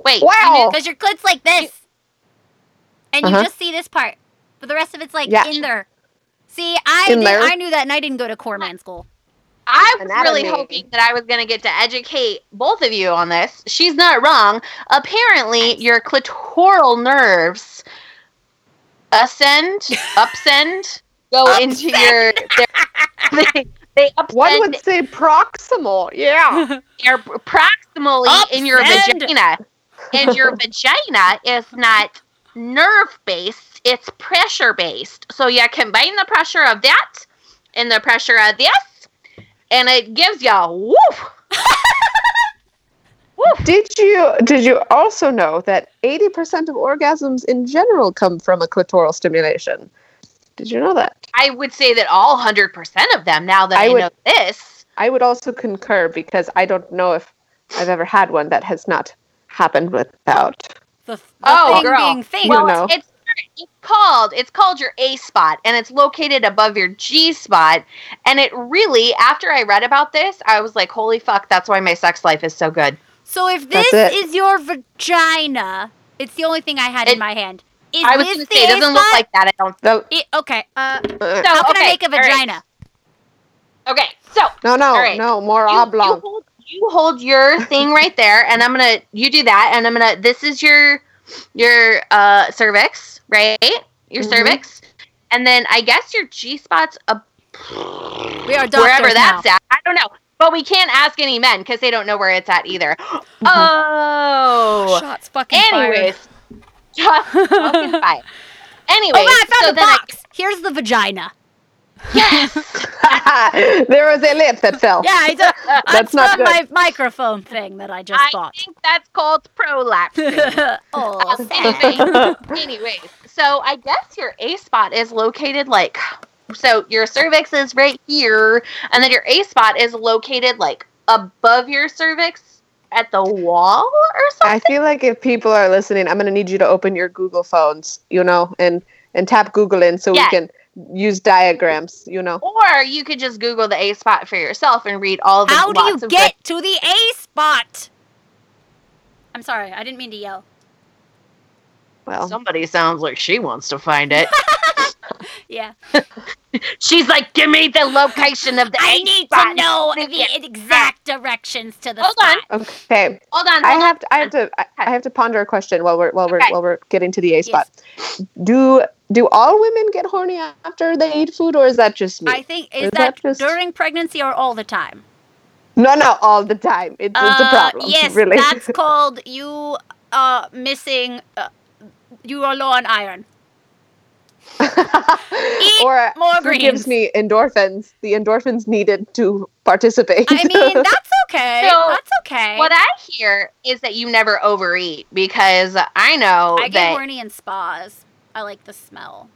Wait, Wow. Because your clit's like this. And you Uh-huh. just see this part. But the rest of it's like Yeah. in there. See, I did, there. I knew that and I didn't go to core corpsman school. I was really hoping that I was going to get to educate both of you on this. She's not wrong. Apparently, your clitoral nerves ascend, upsend, go into your. Their, they, they One would say proximal. Yeah. You're proximally in your vagina. And your vagina is not nerve based, it's pressure based. So you combine the pressure of that and the pressure of this, and it gives you a woof. Did you did you also know that 80% of orgasms in general come from a clitoral stimulation? Did you know that? I would say that all 100% of them, now that I, I would- know this, I would also concur because I don't know if I've ever had one that has not happened without. The, the Oh, thing girl. being fake. Well, well, know. it it's called it's called your A spot and it's located above your G spot and it really after I read about this I was like holy fuck that's why my sex life is so good. So if this is your vagina, it's the only thing I had in my hand. Is I was going to say it doesn't look like that I don't. No, It, okay. Uh, uh, So how can okay, I make a all right. vagina? Okay. So, no, no, all right. no, more you, you oblong. hold you hold your thing right there and I'm going to you do that and I'm going to this is your your uh cervix, right? Your Mhm. cervix. And then I guess your G spot's a We are doctors wherever now. that's at. I don't know. But we can't ask any men because they don't know where it's at either. Mm-hmm. Oh. Shots fucking Anyways. Just fucking fine. Oh, anyways, Oh, man, I found so the then box. Here's the vagina. Yes. there was a lip that fell. Yeah, I took, That's that's not not my microphone thing that I just I bought. I think that's called prolapse. oh, oh. Sammy. anyway, anyways, so I guess your A spot is located like so your cervix is right here, and then your A spot is located like above your cervix at the wall or something. I feel like if people are listening, I'm gonna need you to open your Google phones, you know, and and tap Google in so Yes. we can use diagrams, you know. Or you could just Google the A spot for yourself and read all the How do you lots of get to the A spot? I'm sorry, I didn't mean to yell. Well, Somebody sounds like she wants to find it. Yeah. She's like, give me the location of the I A need spot. to know the exact directions to the Hold on. spot. okay. Hold on. I hold on. have to, I have to I, I have to ponder a question while we're while we're Okay. while we're getting to the A Yes. spot. Do do all women get horny after they eat food, or is that just me? I think is, Is that, that just- during pregnancy or all the time? no, no, all the time. It's, it's a Uh, problem. Yes, really. that's called you uh missing. Uh, you are low on iron. Eat or more greens. gives me endorphins? The endorphins needed to participate. I mean, that's okay. So, that's okay. What I hear is that you never overeat because I know I get that. horny in spas. I like the smell.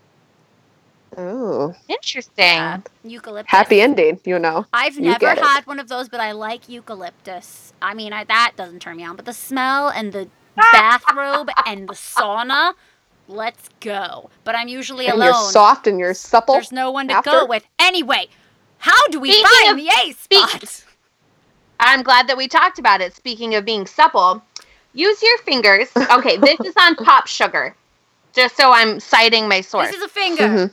oh, Interesting. Yeah, eucalyptus. happy ending. You know. I've You never get it. had one of those, but I like eucalyptus. I mean, I, that doesn't turn me on, but the smell and the bathrobe and the sauna, let's go. But I'm usually And you're soft and you're supple. There's no one to after? go with. Anyway, how do we Speaking find of- the A spot? I'm glad that we talked about it. Speaking of being supple, use your fingers. Okay, this is on pop sugar. Just so I'm citing my source. This is a finger. Mhm.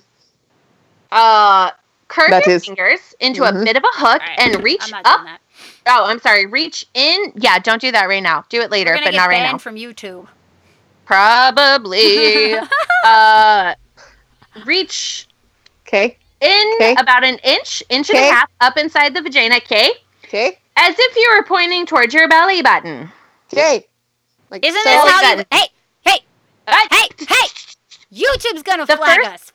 uh, curve That your is- fingers into Mhm. a bit of a hook All right, and reach I'm up. Doing that. Oh, I'm sorry. Reach in. Yeah, don't do that right now. Do it later, but get not right now. from YouTube. Probably. uh, reach Okay. in Okay. about an inch, inch and a half up inside the vagina, okay? Okay. As if you were pointing towards your belly button. Okay. Like Isn't so. this like how you? Hey, hey, Right? hey, hey! YouTube's gonna The flag first- us.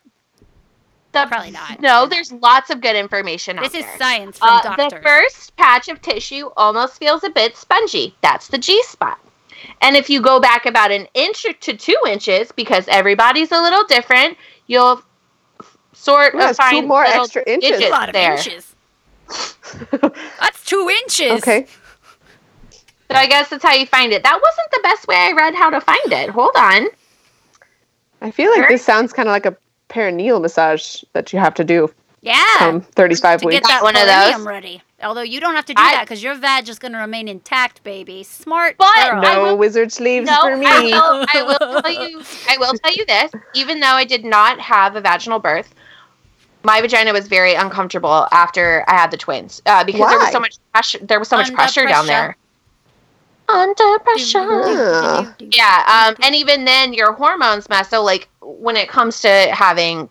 The- Probably not. No, there's lots of good information out This is there. science from Uh, doctors. the first patch of tissue almost feels a bit spongy. That's the G spot. And if you go back about an inch to two inches, because everybody's a little different, you'll f- sort Ooh, of that's two find more extra inches. a lot of there. inches. That's two inches. okay. So I guess that's how you find it. That wasn't the best way I read how to find it. Hold on. I feel like Sure. this sounds kind of like a perineal massage that you have to do Yeah. from 35 to weeks. get that One of perineum those. ready. Although you don't have to do I- that because your vag is going to remain intact, baby. Smart But girl. No will- wizard sleeves No, for me. I will, I will tell you. I will tell you this. Even though I did not have a vaginal birth, my vagina was very uncomfortable after I had the twins uh, because there was so much pressure. There was so much Under pressure, down there. Under pressure. Ah. Yeah, um, and even then, your hormones mess. So, like, when it comes to having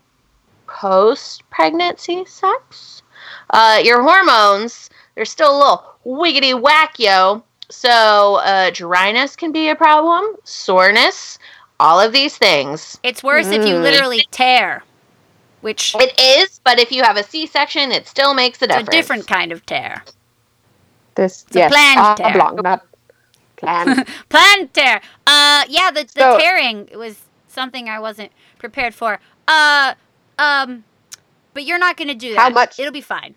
post-pregnancy sex, uh, your hormones they're still a little wiggity whack, yo. So, uh, dryness can be a problem, soreness, all of these things. It's worse if you Mm. literally tear, which It is, but if you have a C-section, it still makes a is a different kind of tear. This It's a yes, planned tear. oblong, not planned. Planned tear. Uh, yeah, the, the So- tearing was something I wasn't prepared for. Uh, um, but you're not going to do that. How much? It'll be fine.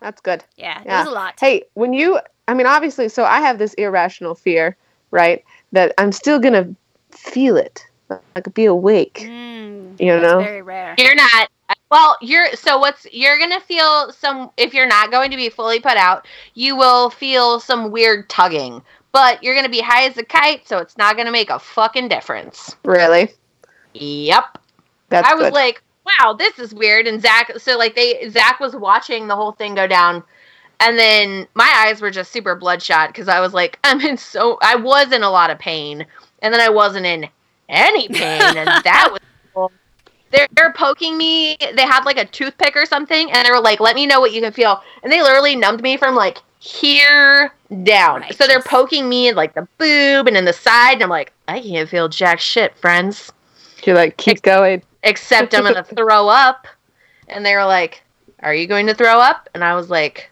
That's good. Yeah, it was a lot. Hey, when you, I mean, obviously, so I have this irrational fear, right? That I'm still gonna feel it. like be awake. Mm, You know? very rare. You're not. Well, you're so what's you're gonna feel some if you're not going to be fully put out, you will feel some weird tugging. But you're gonna be high as a kite, so it's not gonna make a fucking difference. Really? Yep. That's I was good. like, wow, this is weird. And Zach, so like they, Zach was watching the whole thing go down, and then my eyes were just super bloodshot because I was like, I'm in so, I was in a lot of pain, and then I wasn't in any pain, and that was. cool. They're, they're poking me. They had like a toothpick or something, and they were like, "Let me know what you can feel." And they literally numbed me from like here down. So they're poking me in like the boob and in the side, and I'm like, "I can't feel jack shit, friends." You're like, keep going. except I'm gonna throw up. And they were like, Are you going to throw up? And I was like,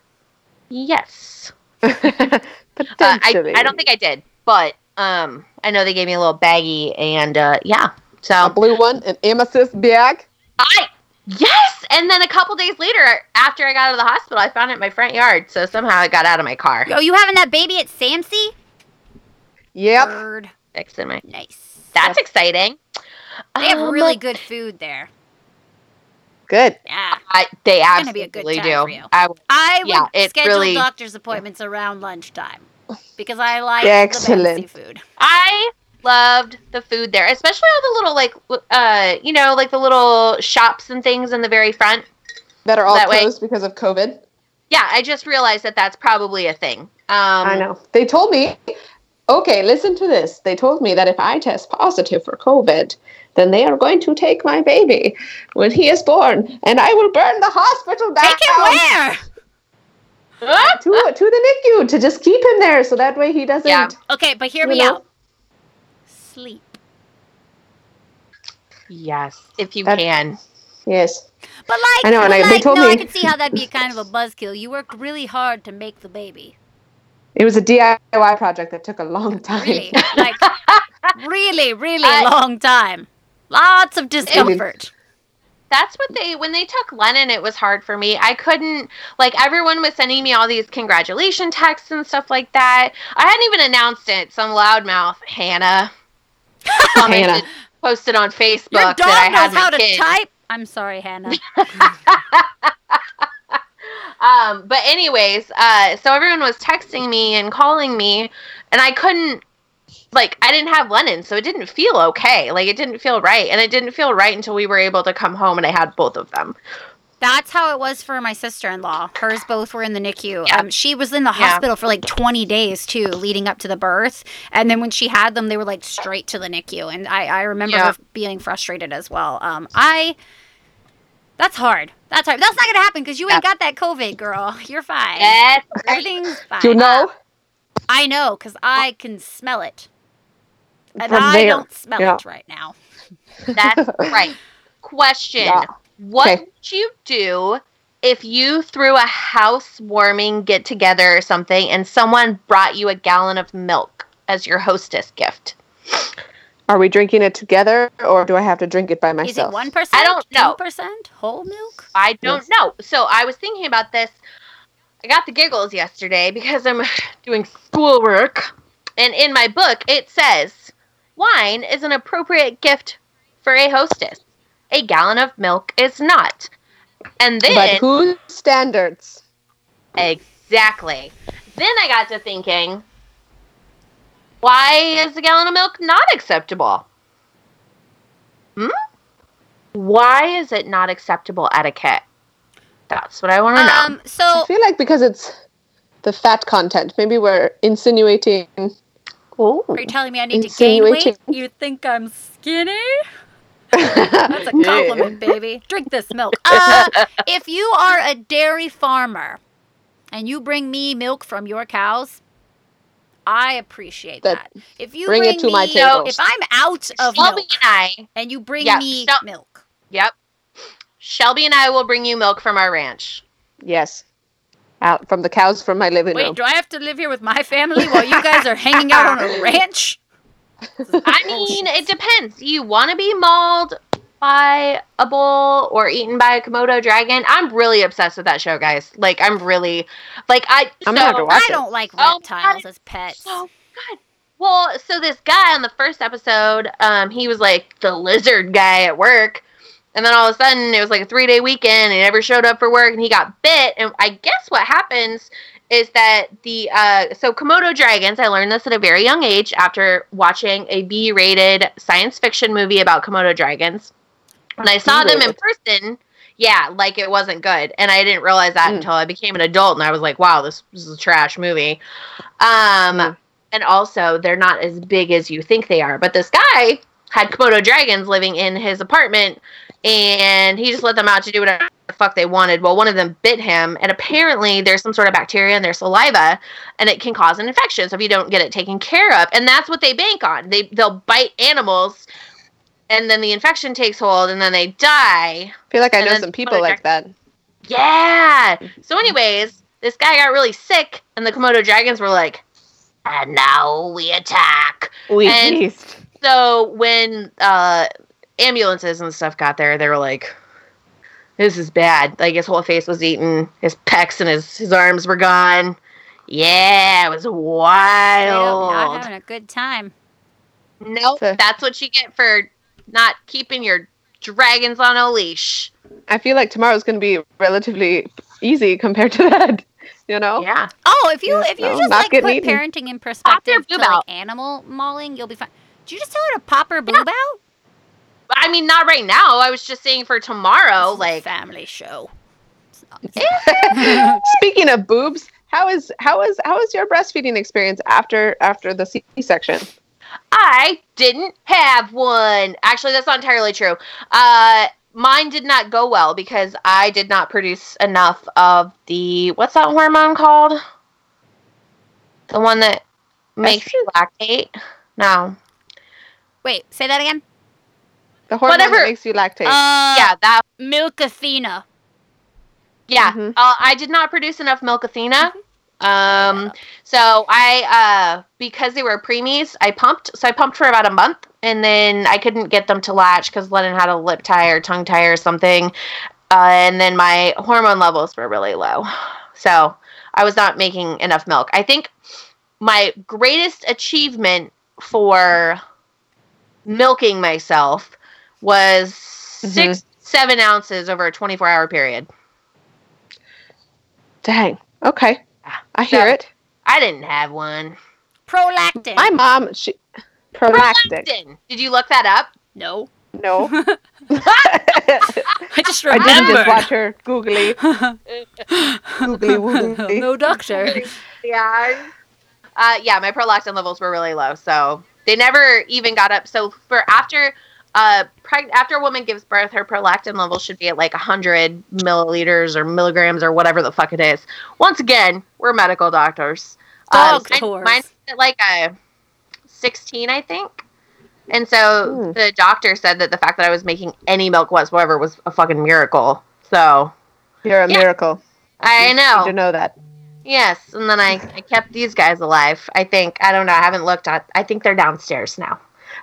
Yes. Uh, I. I don't think I did, but um, I know they gave me a little baggie, and uh, yeah. a So blue one, an amethyst bag. I yes, and then a couple days later, after I got out of the hospital, I found it in my front yard. So somehow it got out of my car. Yo, you having that baby at Samsey? Yep. Bird. Fixed my. Nice. That's exciting. They have Um, really good food there. Good. Yeah. I, they gonna be a absolutely good do. for you. I, I would Yeah, it schedule really- doctor's appointments around lunchtime because I like Excellent. the fancy food. I loved the food there, especially all the little like uh you know like the little shops and things in the very front. That are all That way- closed because of COVID. Yeah, I just realized that that's probably a thing. Um, I know. They told me, okay, listen to this. They told me that if I test positive for COVID, then they are going to take my baby when he is born, and I will burn the hospital down Take it where? To to the NICU to just keep him there, so that way he doesn't. Yeah. Okay, but hear me know? out. Sleep. Yes, if you That- can. Yes. But like, I know, and but I- they told no, I me- could see how that'd be kind of a buzzkill. You worked really hard to make the baby. It was a DIY project that took a long time. Really, like, really, really I- long time. Lots of discomfort. That's what they when they took Lennon. It was hard for me. I couldn't like everyone was sending me all these congratulation texts and stuff like that. I hadn't even announced it. Some loudmouth Hannah commented, Hannah. posted on Facebook Your dog that I had knows my how to kid. type. I'm sorry, Hannah. Um, but anyways, uh, so everyone was texting me and calling me, and I couldn't, like, I didn't have Lennon, so it didn't feel okay. Like, it didn't feel right, and it didn't feel right until we were able to come home and I had both of them. That's how it was for my sister-in-law. Hers both were in the NICU. Yeah. Um, she was in the Yeah. hospital for like 20 days too, leading up to the birth. And then when she had them, they were like straight to the NICU. And I, I remember Yeah. her being frustrated as well. Um, I, that's hard. That's hard. That's not gonna happen because you ain't got that COVID, girl. You're fine. Right. Everything's fine. You know? I know because I can smell it, and From I there. don't smell Yeah. it right now. That's right. Question. Yeah. What Okay. would you do if you threw a housewarming get together or something and someone brought you a gallon of milk as your hostess gift? Are we drinking it together, or do I have to drink it by Is it myself? one percent? I don't know. Two percent whole milk? I don't Yes. know. So I was thinking about this. I got the giggles yesterday because I'm doing schoolwork. And in my book, it says wine is an appropriate gift for a hostess. A gallon of milk is not. And then. But whose standards? Exactly. Then I got to thinking, why is a gallon of milk not acceptable? Hmm? Why is it not acceptable etiquette? That's what I want to know. Um. So I feel like because it's the fat content. Maybe we're insinuating. Ooh. are you telling me I need to gain weight? You think I'm skinny? That's a compliment, baby. Drink this milk. Uh, if you are a dairy farmer and you bring me milk from your cows, I appreciate that. That- If you bring bring, it to my me, table. if I'm out of Shelby milk and I, and you bring Yeah, me Shel- milk, yep. Shelby and I will bring you milk from our ranch. Yes. Out from the cows from my living wait, room. do I have to live here with my family while you guys are hanging out on a ranch? I mean, it depends. You want to be mauled by a bull or eaten by a Komodo dragon? I'm really obsessed with that show, guys. Like, I'm really, like, I. I'm have to watch I it. don't like Oh, reptiles God, as pets. So good. Well, so this guy on the first episode, um, he was like the lizard guy at work. And then all of a sudden, it was like a three day weekend, and he never showed up for work, and he got bit. And I guess what happens is that the uh, so Komodo dragons. I learned this at a very young age after watching a B rated science fiction movie about Komodo dragons. And I saw them in person. Yeah, like it wasn't good, and I didn't realize that Mm. until I became an adult, and I was like, "Wow, this, this is a trash movie." Um, Mm. and also they're not as big as you think they are. But this guy had Komodo dragons living in his apartment, and he just let them out to do whatever the fuck they wanted. Well, one of them bit him, and apparently there's some sort of bacteria in their saliva, and it can cause an infection. So if you don't get it taken care of, and that's what they bank on. They they'll bite animals. And then the infection takes hold, and then they die. I feel like I know some people like that. Yeah. So, anyways, this guy got really sick, and the Komodo dragons were like, "And now we attack." We And- feast. So when uh, ambulances and stuff got there, they were like, "This is bad." Like his whole face was eaten, his pecs and his his arms were gone. Yeah, it was They don't- wild. Not having a good time. Nope, So- that's what you get for not keeping your dragons on a leash. I feel like tomorrow's going to be relatively easy compared to that. You know? Yeah. Oh, if you Yeah, if you no, just not like getting put eaten. parenting in perspective to like animal mauling, you'll be fine. Did you just tell her to pop her boob out? I mean, not right now. I was just saying for tomorrow. This Like, family show. Speaking of boobs, how is how is how is your breastfeeding experience after after the C-section? I didn't have one. Actually, that's not entirely true. Uh, mine did not go well because I did not produce enough of the what's that hormone called? The one that makes you lactate. No. Wait, say that again. The hormone Whatever. that makes you lactate. Uh, yeah, that. Milk Athena. Yeah, Mhm. uh, I did not produce enough milk Athena. Um, so I, uh, because they were preemies, I pumped. So I pumped for about a month, and then I couldn't get them to latch because Lennon had a lip tie or tongue tie or something. Uh, and then my hormone levels were really low, so I was not making enough milk. I think my greatest achievement for milking myself was 6 seven ounces over a twenty-four hour period. Dang. Okay. I hear So- it. I didn't have one. Prolactin. My mom, she prolactin. Prolactin. Did you look that up? no. No. I just I didn't just remembered. watch her googly googly woogly. no doctor. Yeah. Uh, yeah, my prolactin levels were really low, so they never even got up. So for after uh preg- after a woman gives birth, her prolactin level should be at like hundred milliliters or milligrams or whatever the fuck it is. Once again, we're medical doctors. Uh, Dog mine- tours. Mine's at like a sixteen, I think. And so Hmm. the doctor said that the fact that I was making any milk whatsoever was a fucking miracle. So You're a Yeah. miracle. I You know. to know that. Yes, and then I, I kept these guys alive. I think I don't know. I haven't looked at. I think they're downstairs now.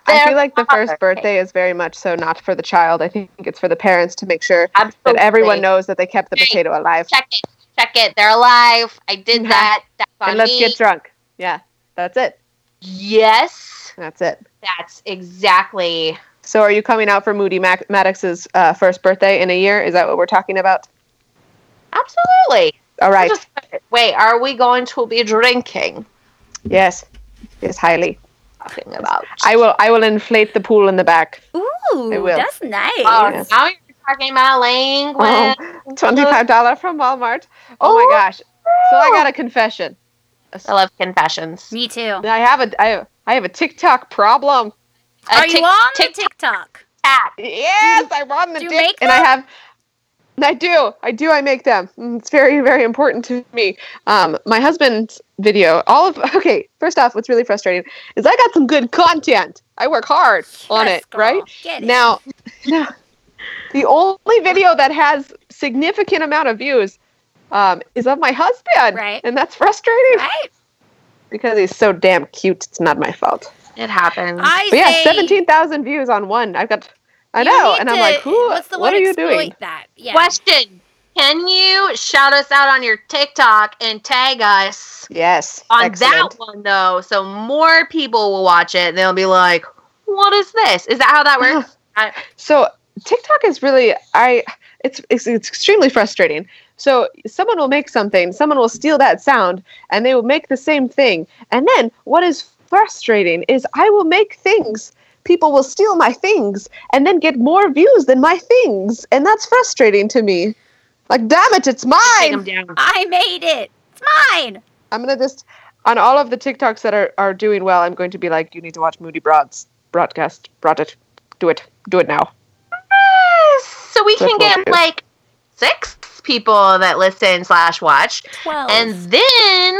I feel like the first birthday is very much so not for the child. I think it's for the parents to make sure that everyone knows that they kept the Hey, potato alive. Check it. Check it. They're alive. I did Yeah. that. That's on And let's me. get drunk. Yeah, that's it. yes, That's it. that's exactly. So, are you coming out for Moody Mac- Maddox's uh, first birthday in a year? Is that what we're talking about? Absolutely. All right. Just- wait, are we going to be drinking? Yes. Yes, highly. Talking about. I will. I will inflate the pool in the back. Ooh, I will. that's nice. Oh, Yes. now you're talking my language. Oh, Twenty-five dollar from Walmart. Oh my gosh. So I got a confession. I love confessions. Me too. I have a. I have, I have a TikTok problem. A Are you on tic- the TikTok? tac. Yes, I'm on the do you dick, make and I have. I do. I do. I make them. Mm, It's very, very important to me. Um, my husband's video. All of okay. First off, what's really frustrating is I got some good content. I work hard on Yes, it, girl. right? Get it. Now, now, the only video that has significant amount of views um, is of my husband, Right. And that's frustrating right? because he's so damn cute. It's not my fault. It happens. I But yeah, say seventeen thousand views on one. I've got. I know, need and I'm like, who? What's the what are you doing? That. Yeah. Question: can you shout us out on your TikTok and tag us Yes. on excellent. that one though, so more people will watch it and they'll be like, "What is this? Is that how that works?" I, So TikTok is really I it's, it's it's extremely frustrating. So someone will make something, someone will steal that sound, and they will make the same thing. And then what is frustrating is I will make things people will steal my things and then get more views than my things. And that's frustrating to me. Like, damn it, it's mine. I made it. It's mine. I'm going to just, on all of the TikToks that are, are doing well, I'm going to be like, you need to watch Moody Broad's broadcast. Brought it. Do it. Do it now. So we can get like six people that listen slash watch. Twelve. And then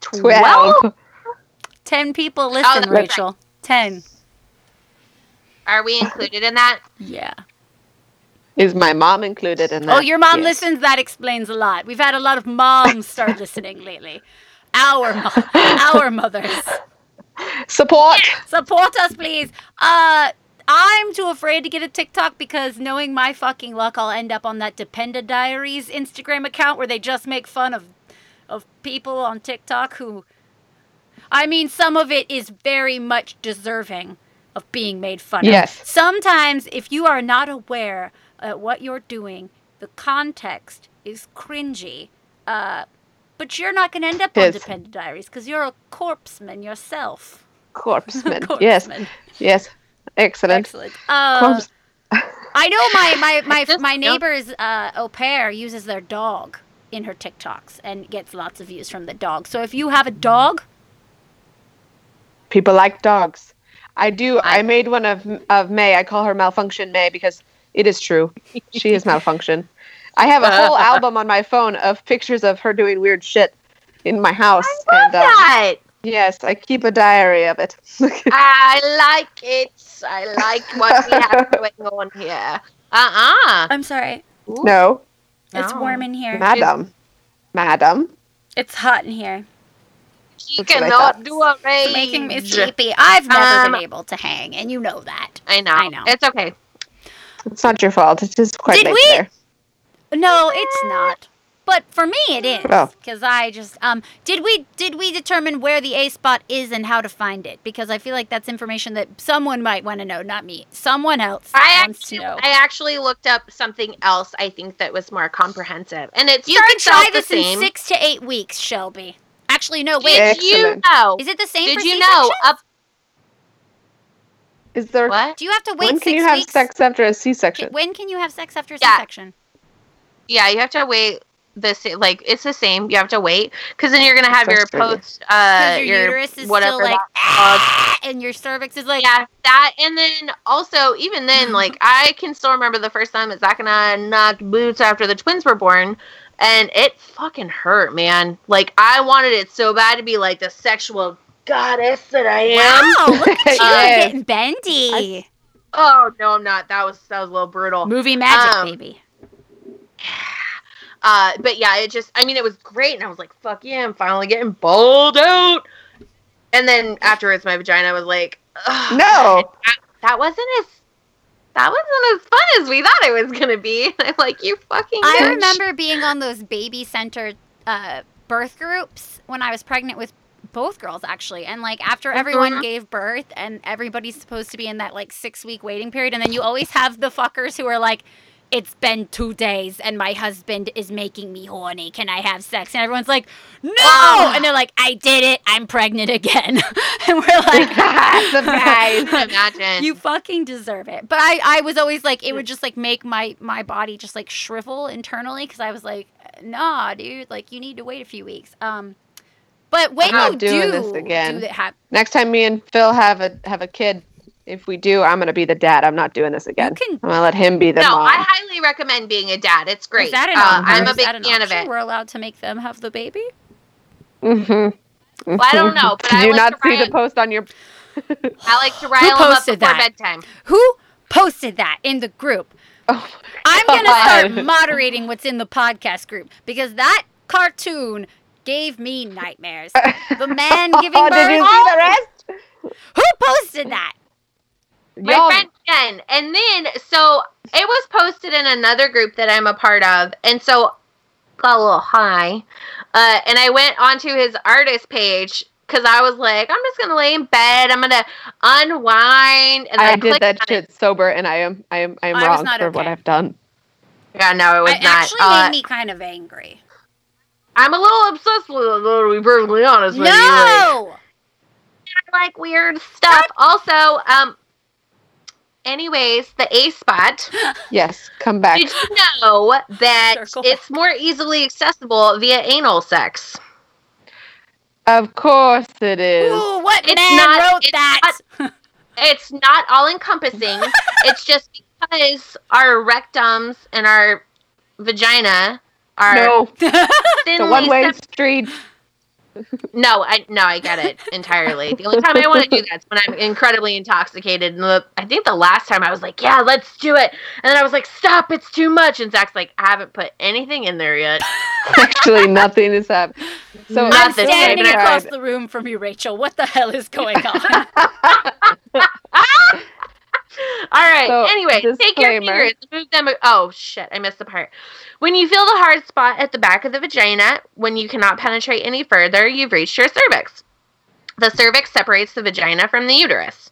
12. 12. 10 people oh, listen, oh, Rachel. Right. 10. Are we included in that? Yeah. Is my mom included in that? Oh, your mom Yes. listens. That explains a lot. We've had a lot of moms start listening lately. Our mo- our mothers. Support. Support us, please. Uh, I'm too afraid to get a TikTok because knowing my fucking luck, I'll end up on that Dependa Diaries Instagram account where they just make fun of of people on TikTok who. I mean, some of it is very much deserving of being made fun Yes. of. Sometimes, if you are not aware of what you're doing, the context is cringy. Uh, but you're not going to end up on Yes. Dependa Diaries because you're a corpseman yourself. Corpseman. yes. Corpseman. Yes. Excellent. Excellent. Uh, Corpse- I know my my my, Just- my neighbor's uh, au pair uses their dog in her TikToks and gets lots of views from the dog. So if you have a dog, People like dogs. I do. I, I- made one of of May. I call her Malfunction May because it is true. She is malfunction. I have a whole album on my phone of pictures of her doing weird shit in my house. I Love and um, that. yes, I keep a diary of it. I like it. I like what we have going on here. Uh-uh. I'm sorry, Ooh, no, it's no. warm in here. madam, madam. It's hot in here. He That's cannot do a rage. It's making me sleepy. I've never Um, been able to hang, and you know that. I know. I know. It's okay. It's not your fault. It's just quite Did late we- there. No, it's not. But for me, it is Oh. because I just um. Did we did we determine where the A spot is and how to find it? Because I feel like that's information that someone might want to know, not me. Someone else I wants actually, to know. I actually looked up something else. I think that was more comprehensive, and it You can starts try out the this in same. six to eight weeks, Shelby. Actually, no, wait. Yeah. Did you Excellent. know? Is it the same Did for you know? C-sections? Up Is there? what? Do you have to wait when six can you have weeks? sex after a K- C-section? When can you have sex after a Yeah. C-section? Yeah, you have to wait. This like it's the same. You have to wait because then you're gonna have your Frustrating. post. Uh, Because your, uterus is whatever still like, "Ah," and your cervix is like, yeah, that and then also even then, like I can still remember the first time that Zach and I knocked boots after the twins were born, and it fucking hurt, man. Like I wanted it so bad to be like the sexual goddess that I am. wow, look at you Yes. getting bendy. Oh no, I'm not. That was that was a little brutal. Movie magic, Um, baby. Uh, but yeah, it just, I mean, it was great. And I was like, fuck yeah, I'm finally getting balled out. And then afterwards, my vagina was like, Ugh, No. That, that wasn't as, that wasn't as fun as we thought it was going to be. And I'm like, you fucking I bitch. remember being on those baby center uh, birth groups when I was pregnant with both girls actually and like after everyone Mhm. gave birth and everybody's supposed to be in that like six week waiting period and then you always have the fuckers who are like it's been two days and my husband is making me horny can i have sex and everyone's like no Oh. and they're like i did it i'm pregnant again and we're like Surprise. Imagine. you fucking deserve it. But I, I was always like, it would just like make my my body just like shrivel internally because I was like, nah, dude, like you need to wait a few weeks. Um, but when I'm not you doing do this again. do that hap- Next time me and Phil have a have a kid, if we do, I'm gonna be the dad. I'm not doing this again. can. I'm gonna let him be the no, mom. I highly recommend being a dad. It's great. Is that an uh, option? I'm a Is big that an fan of it. We're allowed to make them have the baby. mm-hmm. Well, I don't know, but Did I you like not to see rile- the post on your? I like to rile them up posted before that? bedtime. Who posted that in the group? Oh, I'm gonna start moderating what's in the podcast group because that cartoon gave me nightmares. The man giving Oh, did you birth. see the rest? Who posted that? My Y'all, friend Jen. And then, so it was posted in another group that I'm a part of. And so got a little high. Uh, and I went onto his artist page because I was like, I'm just going to lay in bed. I'm going to unwind. And then I did that on it. shit sober, and I am I am I am I was wrong not for what. I've done. Yeah, no, it was It not. actually Uh, made me kind of angry. I'm a little obsessed with it, to be perfectly honest with you. Like, No. I like weird stuff. Also, um, anyways, the A spot. Yes, come back. Did you know that Circle it's more easily accessible via anal sex? Of course it is. Ooh, what It's man not- wrote it's that? It's not all encompassing. it's just because our rectums and our vagina are No, thinly it's a one-way street. No, I no, I get it entirely. The only time I want to do that is when I'm incredibly intoxicated. And the, I think the last time I was like, "Yeah, let's do it," and then I was like, "Stop! It's too much." And Zach's like, "I haven't put anything in there yet." Actually, nothing is happening. So I'm Nothing's so I standing across the room from you, Rachel. What the hell is going on? All right. So, anyway, take your fingers, move them. Oh shit! I missed the part. When you feel the hard spot at the back of the vagina, when you cannot penetrate any further, you've reached your cervix. The cervix separates the vagina from the uterus.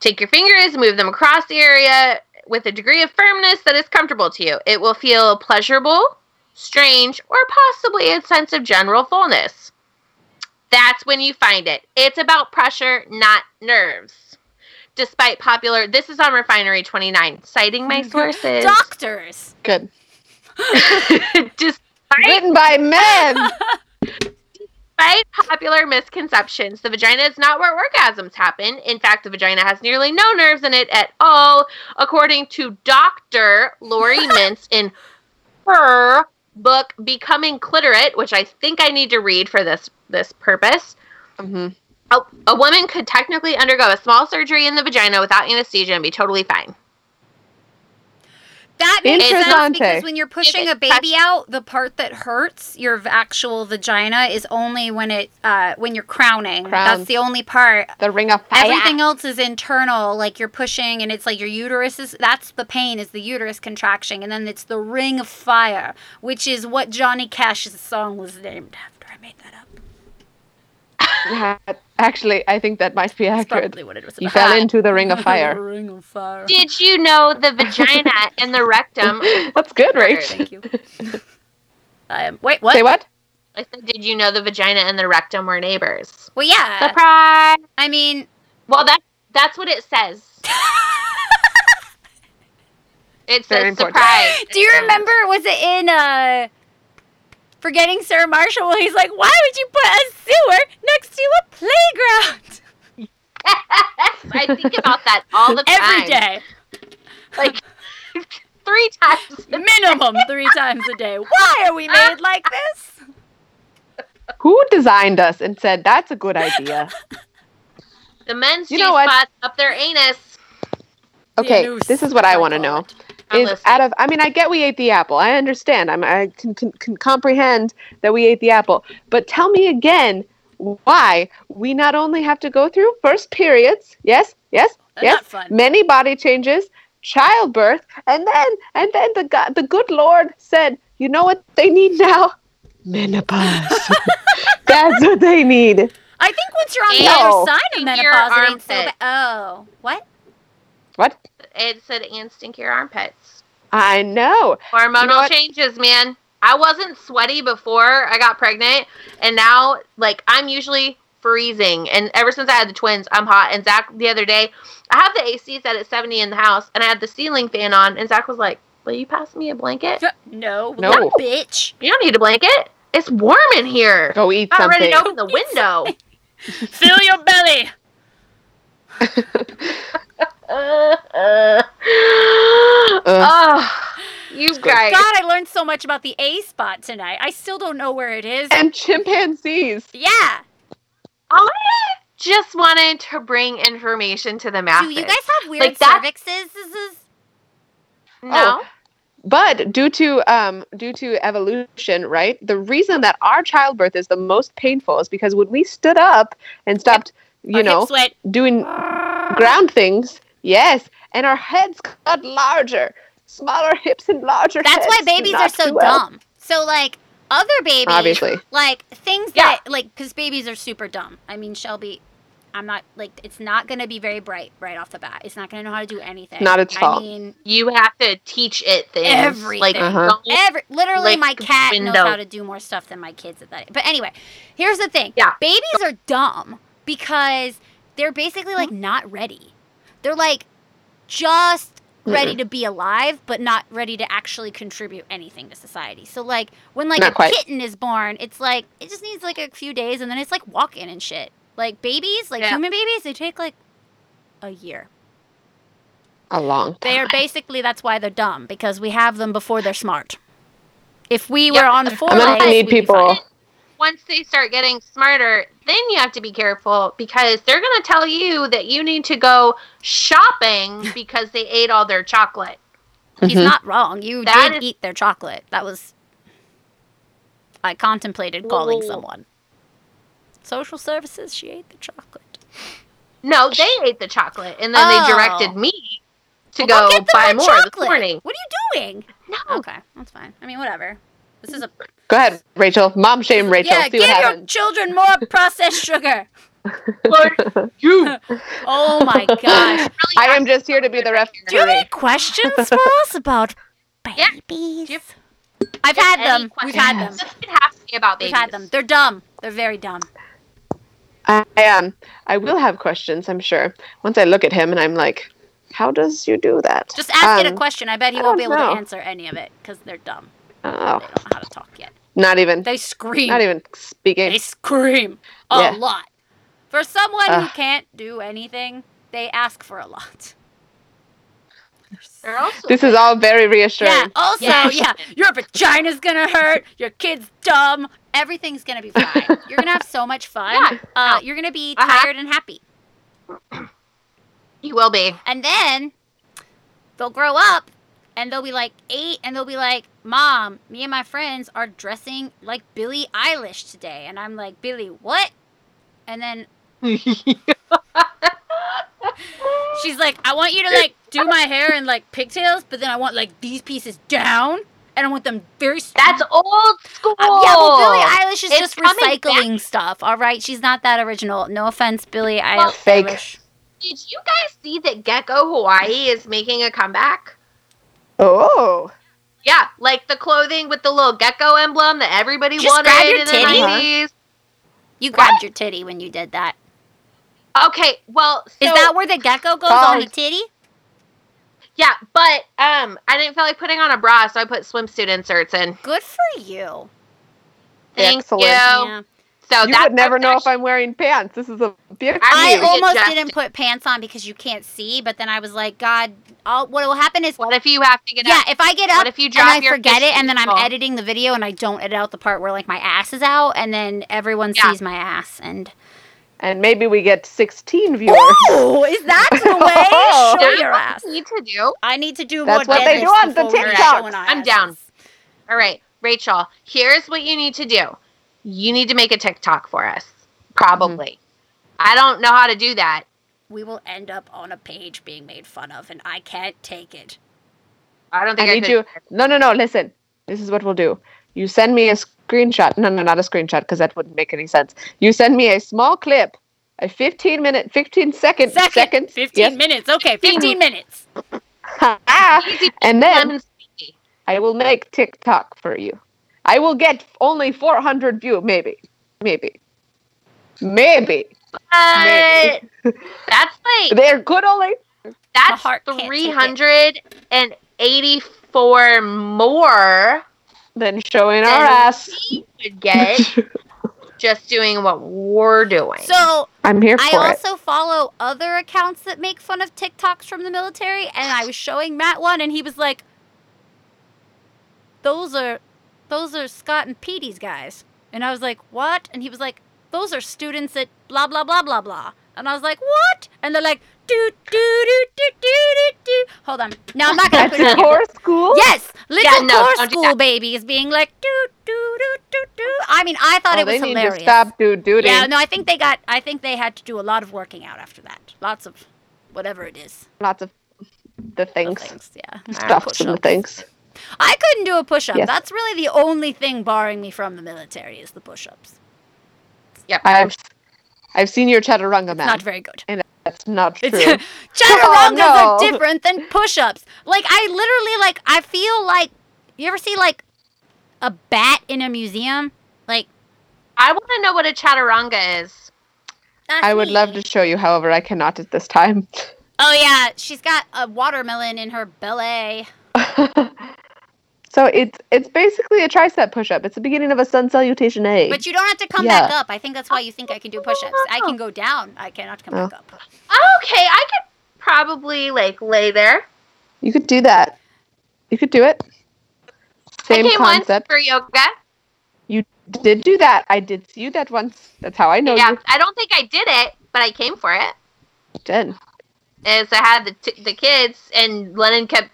Take your fingers, move them across the area with a degree of firmness that is comfortable to you. It will feel pleasurable, strange, or possibly a sense of general fullness. That's when you find it. It's about pressure, not nerves. Despite popular, this is on Refinery 29, citing my sources. Doctors. good. Despite Written by men. Despite popular misconceptions, the vagina is not where orgasms happen. In fact, the vagina has nearly no nerves in it at all, according to Dr. Laurie Mintz in her book Becoming Cliterate, which I think I need to read for this this purpose. hmm A, a woman could technically undergo a small surgery in the vagina without anesthesia and be totally fine. That makes sense because when you're pushing a baby out, the part that hurts your actual vagina is only when it uh, when you're crowning. That's the only part. The ring of fire. Everything else is internal, like you're pushing, and it's like your uterus is. That's the pain, is the uterus contraction, and then it's the ring of fire, which is what Johnny Cash's song was named after. I made that up. Actually, I think that might be That's accurate. probably what it was You about. fell into the ring of fire. ring of fire. Did you know the vagina and the rectum? That's good, Rach. Thank you. um, wait, what? Say what? I said, did you know the vagina and the rectum were neighbors? Well, yeah. Surprise! I mean, Well, that that's what it says. It Very says important. surprise. do you remember? Was it in uh, Forgetting Sarah Marshall? Where he's like, "Why would you put a sewer next to a playground I think about that all the time. every day, Like three times. minimum three times a day? Why are we made like this?" Who designed us and said that's a good idea? The men's You G know what? spot up their anus. Okay, Janus, this is what I want to know. God. I'm Is listening. out of I mean I get we ate the apple. I understand. I'm I can, can, can comprehend that we ate the apple. But tell me again why we not only have to go through first periods, yes, yes, That's yes, not fun. many body changes, childbirth, and then and then the God, the good Lord said, you know what they need now? Menopause. That's what they need. I think once you're on the other side of menopause, it ain't so armpit. bad. Oh, what? What? It said and stink your armpits. I know. Hormonal what? changes, man. I wasn't sweaty before I got pregnant, and now like I'm usually freezing. And ever since I had the twins, I'm hot. And Zach the other day, I have the AC set at 70 in the house, and I had the ceiling fan on, and Zach was like, "Will you pass me a blanket? No, No. little bitch. You don't need a blanket. It's warm in here. Go eat something. I'm ready something. to open the window." Fill your belly. Uh, uh. Oh, you good. guys. God, I learned so much about the A spot tonight. I still don't know where it is. and chimpanzees. Yeah. I just wanted to bring information to the masses. Do you guys have weird Like that- cervixes? This is No. But due to um due to evolution, right? The reason that our childbirth is the most painful is because when we stood up and stopped, you our know, hips doing ground things, Yes, and our heads got larger, smaller hips and larger. That's why babies are so too well. dumb. So like other babies, Obviously. like things Yeah. that like because babies are super dumb. I mean, Shelby, I'm not like it's not gonna be very bright right off the bat. It's not gonna know how to do anything. Not its I mean, You have to teach it things. Like, Everything. Uh-huh. every literally Like my cat knows window. how to do more stuff than my kids at that. Age. But anyway, here's the thing. Yeah. babies are dumb because they're basically like not ready. They're like just ready to be alive, but not ready to actually contribute anything to society. So like when like Not a quite. kitten is born, it's like it just needs like a few days, and then it's like walking and shit. Like babies, like Yeah. human babies, they take like a year. a long They are basically that's why they're dumb because we have them before they're smart. If we Yep. were on four I'm gonna need people. once they start getting smarter, then you have to be careful because they're going to tell you that you need to go shopping because they ate all their chocolate. He's Mhm. not wrong. You That did is- eat their chocolate. That was. I contemplated calling Whoa. someone. Social services. She ate the chocolate. No, they ate the chocolate and then Oh. they directed me to Well, go get buy more more this chocolate. morning. What are you doing? No. Okay, that's fine. I mean, whatever. This is a Go ahead, Rachel. Mom shame Rachel. yeah. See Give what your happens. children more processed sugar. Lord, you. Oh my gosh. I am just here to be the referee. Do you have any questions for us about Yeah. babies? Do you- I've had any them. We've had them. Just could have to be about babies. We've had them. They're dumb. They're very dumb. I am. I will have questions. I'm sure. Once I look at him and I'm like, how does you do that? Just ask it a Um, question. I bet he I won't be able know. to answer any of it because they're dumb. Oh, They don't know how to talk yet. not even. They scream. Not even speaking. They scream a Yeah. lot. For someone who can't do anything, they ask for a lot. They're also This is all very reassuring. Yeah. Also, Yeah. yeah, your vagina's gonna hurt. Your kid's dumb. Everything's gonna be fine. You're gonna have so much fun. Yeah. Uh, you're gonna be Uh-huh. tired and happy. you will be. And then they'll grow up and they'll be like eight and they'll be like, Mom, me and my friends are dressing like Billie Eilish today. And I'm like, Billie, what? And then she's like, I want you to like do my hair in like pigtails, but then I want like these pieces down. And I want them very That's old school. Uh, yeah, well, Billie Eilish is It's just coming recycling stuff. All right, she's not that original. No offense, Billie Eil- Well, Fake. Did you guys see that Gecko Hawaii is making a comeback? Oh. Yeah, like the clothing with the little gecko emblem that everybody Just wanted grab your in the 90s. You grabbed your titty when you did that. Okay, well, so, Is that where the gecko goes on a titty? yeah, but um, I didn't feel like putting on a bra, so I put swimsuit inserts in. Good for you. Thank Excellent. you. Yeah. So you would never was know if I'm wearing pants. This is a beautiful. I almost didn't put pants on because you can't see, but then I was like, God, I'll, what will happen is, What if you have to get yeah, up? if I get up What if you and drop I your forget it, and then I'm editing the video and I don't edit out the part where like my ass is out, and then everyone Yeah. sees my ass, and and maybe we get 16 viewers. oh, is that the way? Oh. Show That's your what ass. need to do. I need to do That's more. what they do on the before we're TikToks. showing our I'm down. All right, Rachel, here's what you need to do. You need to make a TikTok for us. Mm-hmm. Probably. I don't know how to do that. We will end up on a page being made fun of, and I can't take it. I don't think I, need could. you. No, no, no. Listen. This is what we'll do. You send me a screenshot. No, no, not a screenshot because that wouldn't make any sense. You send me a small clip, a 15 minute, 15 second, Second, seconds. 15 yes. minutes. Okay, 15 minutes. Ah, and then lemon squeezy. I will make TikTok for you. I will get only 400 view, maybe, maybe, maybe. But that's like They're good only. that's heart can't take it. three hundred and eighty-four more than showing our ass. we would get just doing what we're doing. So I'm here I for it. also follow other accounts that make fun of TikToks from the military, and I was showing Matt one, and he was like, "Those are, those are Scott and Petey's guys," and I was like, "What?" And he was like, "Those are students at blah blah blah blah blah," and I was like, "What?" And they're like, "Do do do do do do do." Hold on, now I'm not gonna That's put it in here. core school? Yes, little no, core don't do school babies being like do do do do do. I mean, I thought Oh, it was they need to stop do duty. Yeah, no, I think they got. I think they had to do a lot of working out after that. Lots of. whatever it is. Lots of the The things, things, yeah. Ah, stuffs and the things. I couldn't do a push up. Yes. That's really the only thing barring me from the military is the push ups. Yep. I've I've seen your chaturanga man. Not very good. And That's not true. It's chaturangas Oh, are different than push-ups. Like I literally like I feel like you ever see like a bat in a museum? Like I want to know what a chaturanga is. that's I would love to show you, however, I cannot at this time. Oh yeah, she's got a watermelon in her belly. so it's it's basically a tricep push-up. It's the beginning of a sun salutation A. But you don't have to come Yeah. back up. I think that's why you think I can do push-ups. I can go down. I cannot come Oh. back up. Okay, I could probably like lay there. you could do that. You could do it. Same I came concept. once for yoga. You did do that. I did see you that once. That's how I know yeah, you I don't think I did it, but I came for it. did. As I had the t- the kids, and Lennon kept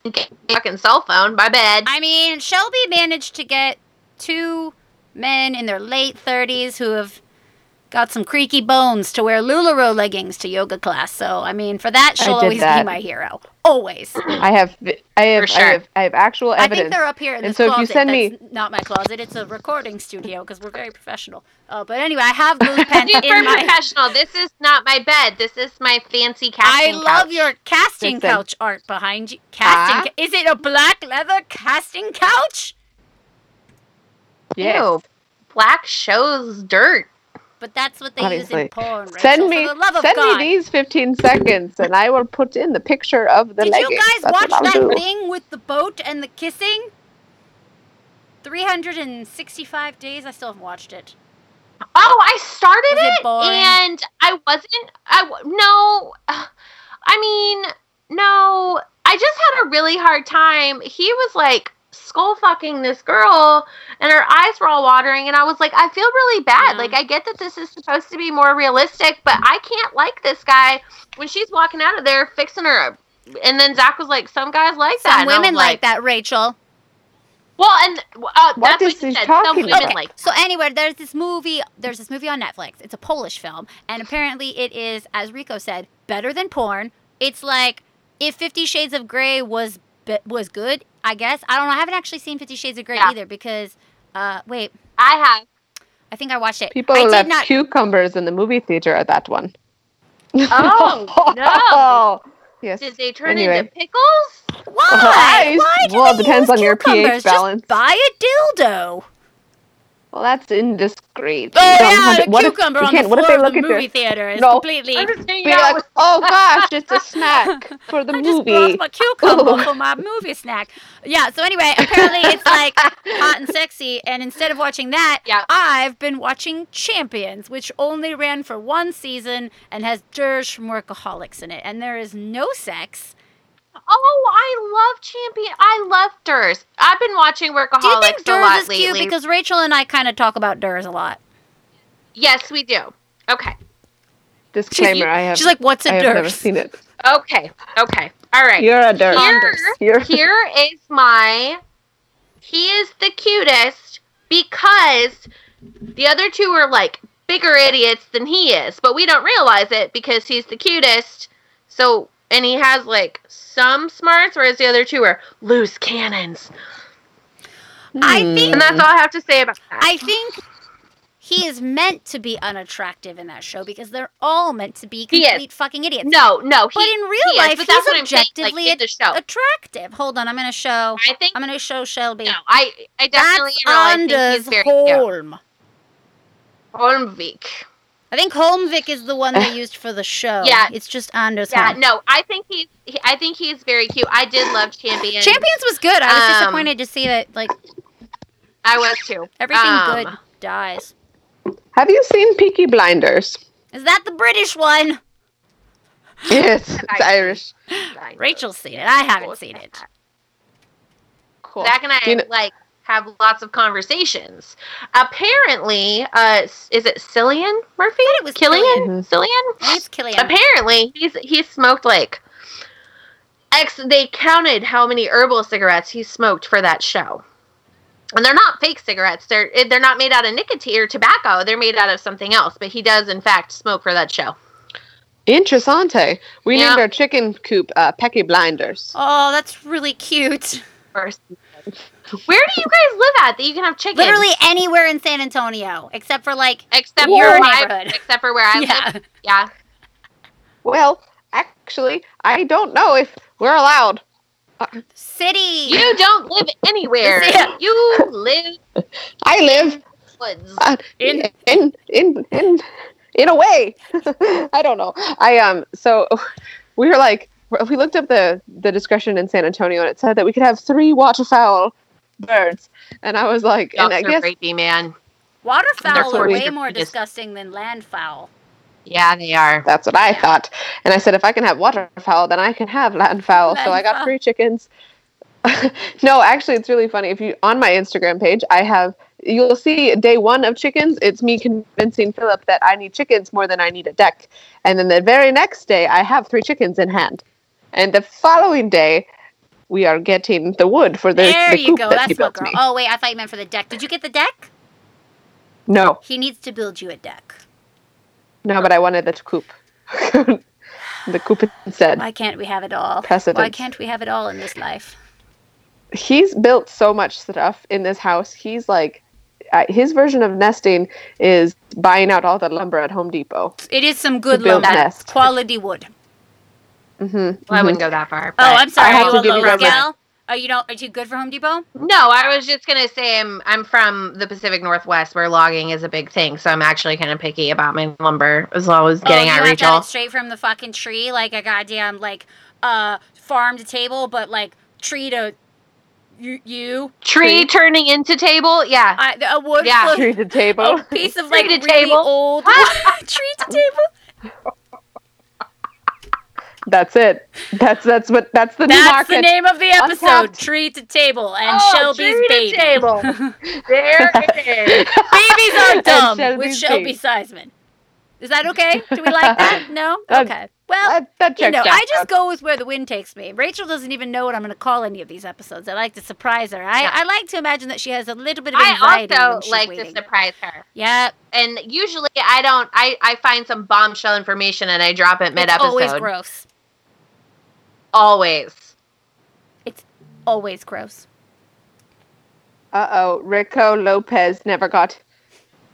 fucking cell phone. My bed. I mean, Shelby managed to get two men in their late 30s who have got some creaky bones to wear LuLaRoe leggings to yoga class. So, I mean, for that, she'll did always be my hero. Always. I have I have, sure. I have I have actual I think they're up here in And this so if you closet. send That's me- not my closet. It's a recording studio because we're very professional. Uh, but anyway, I have those pants Super in my. professional. This is not my bed. This is my fancy casting I love couch. your casting Listen. couch art behind you. Casting. Ah. ca- Is it a black leather casting couch? Yes. Ew. Black shows dirt. But that's what they Obviously. use in porn. Rachel, Send for me the love of send God. me these 15 seconds and I will put in the picture of the Did leggings. you guys That's watch that do. thing with the boat and the kissing? 365 days. I still haven't watched it. Oh, I started Was it it, and I wasn't. I w- no. I mean, no. I just had a really hard time. He was like skull fucking this girl, and her eyes were all watering, and I was like, I feel really bad. Yeah. Like, I get that this is supposed to be more realistic, but I can't like this guy when she's walking out of there fixing her. And then Zach was like, "Some guys like that." Some and women like that, Rachel. Well, and uh, that's is what you he said. Some talking women about? like. So anyway, there's this movie. There's this movie on Netflix. It's a Polish film, and apparently it is, as Rico said, better than porn. It's like if Fifty Shades of Grey was was good. I guess I don't know. I haven't actually seen Fifty Shades of Grey Yeah. either because, uh, wait, I have. I think I watched it. People I did left not. cucumbers in the movie theater at that one. Oh, no. Yes. Did they turn Anyway. into pickles? Why? Nice. Why do Well, it depends use on your pH cucumbers? balance. Just buy a dildo. Well, that's indiscreet. Oh You don't yeah, have to- the what if- cucumber you on the can't- what if floor they of the look at your- movie theater is No. completely. I'm just hanging Be out like, with oh gosh, it's a snack for the I just movie. brought my cucumber Ugh. for my movie snack. Yeah. So anyway, apparently it's like hot and sexy, and instead of watching that, Yeah. I've been watching Champions, which only ran for one season and has Ders from Workaholics in it, and there is no sex. Oh, I love Champion. I love Ders. I've been watching Workaholics Do you think a lot is cute? lately. Because Rachel and I kind of talk about Ders a lot. yes, we do. Okay. Disclaimer: I have. She's like, "What's a I have never seen it. Okay. Okay. All right. You're a dirt. Here, You're here is my. He is the cutest because the other two are like bigger idiots than he is, but we don't realize it because he's the cutest. So, and he has like some smarts, whereas the other two are loose cannons. I think And that's all I have to say about that. I think he is meant to be unattractive in that show because they're all meant to be complete fucking idiots. no, no. He, but in real he life, but that's he's what I'm saying, objectively like, in the show. attractive. Hold on, I'm gonna show. I think I'm gonna show Shelby. no. I I definitely That's know. I think Anders he's very cute. Holm. Holmvik. I think Holmvik is the one they used for the show. Yeah. it's just Anders Yeah, Holm. no. I think he's. He, I think he's very cute. I did love Champion. Champions was good. I was Um, disappointed to see that like I was too. everything Um, good dies. Have you seen Peaky Blinders? Is that the British one? Yes, it's Irish. Rachel's seen it. I haven't seen it. Cool. Zach and I you know- like have lots of conversations. Apparently, uh, is it Cillian Murphy? it was Killian. Cillian. Cillian. I think it's Killian. Apparently, he's he smoked like. X. They counted how many herbal cigarettes he smoked for that show. And they're not fake cigarettes. They're they're not made out of nicotine or tobacco. They're made out of something else. But he does, in fact, smoke for that show. Interessante. We Yeah. named our chicken coop uh, Pecky Blinders. Oh, that's really cute. First. Where do you guys live at that you can have chickens? Literally anywhere in San Antonio, except for like except your for where I, neighborhood. except for where I yeah. live. Yeah. Well, actually, I don't know if we're allowed. city. You don't live anywhere. You live I live woods. uh, In- in in in in a way. I don't know. I um. So we were like, we looked up the the discretion in San Antonio, and it said that we could have three waterfowl birds. And I was like, and I Ducks are guess rapey, man. Waterfowl are way more Just- disgusting than landfowl. Yeah, they are. That's what I thought. And I said, if I can have waterfowl, then I can have landfowl. So I got Landfowl. three chickens. no, actually, it's really funny. If you on my Instagram page, I have you'll see day one of chickens. It's me convincing Philip that I need chickens more than I need a deck. And then the very next day, I have three chickens in hand. And the following day, we are getting the wood for the, there the you go. that That's my girl. me. Oh wait, I thought you meant for the deck. Did you get the deck? No, He needs to build you a deck. no, but I wanted the coop. the coop instead. Why can't we have it all? Why can't we have it all in this life? he's built so much stuff in this house. He's like, uh, his version of nesting is buying out all the lumber at Home Depot. It is some good lumber, quality wood. Mm-hmm. Well, I wouldn't go that far. Oh, I'm sorry. I have Are to you a give you low guys a- gal? Are you don't? Are you good for Home Depot? No, I was just gonna say I'm I'm from the Pacific Northwest where logging is a big thing, so I'm actually kind of picky about my lumber as well as getting oh, at you have to have Rachel. it straight from the fucking tree, like a goddamn like uh farm to table, but like tree to you. you. Tree Tree. turning into table, yeah. I, a wood Yeah. Tree to table. a piece of like to really table. old tree to table. That's it. That's that's what that's the new That's the name of the episode. Untapped. Tree to table and Oh, Shelby's tree to baby. table. there it is. Babies are And dumb with Shelby baby. Seisman. Is that okay? Do we like that? No? Okay. Well, That, that you know, out. I just go with where the wind takes me. Rachel doesn't even know what I'm going to call any of these episodes. I like to surprise her. I, Yeah. I like to imagine that she has a little bit of anxiety I when also she's like waiting. to surprise her. Yeah, And usually I don't I, I find some bombshell information and I drop it mid it's always episode. gross. Always. It's always gross. Uh oh, Rico Lopez never got.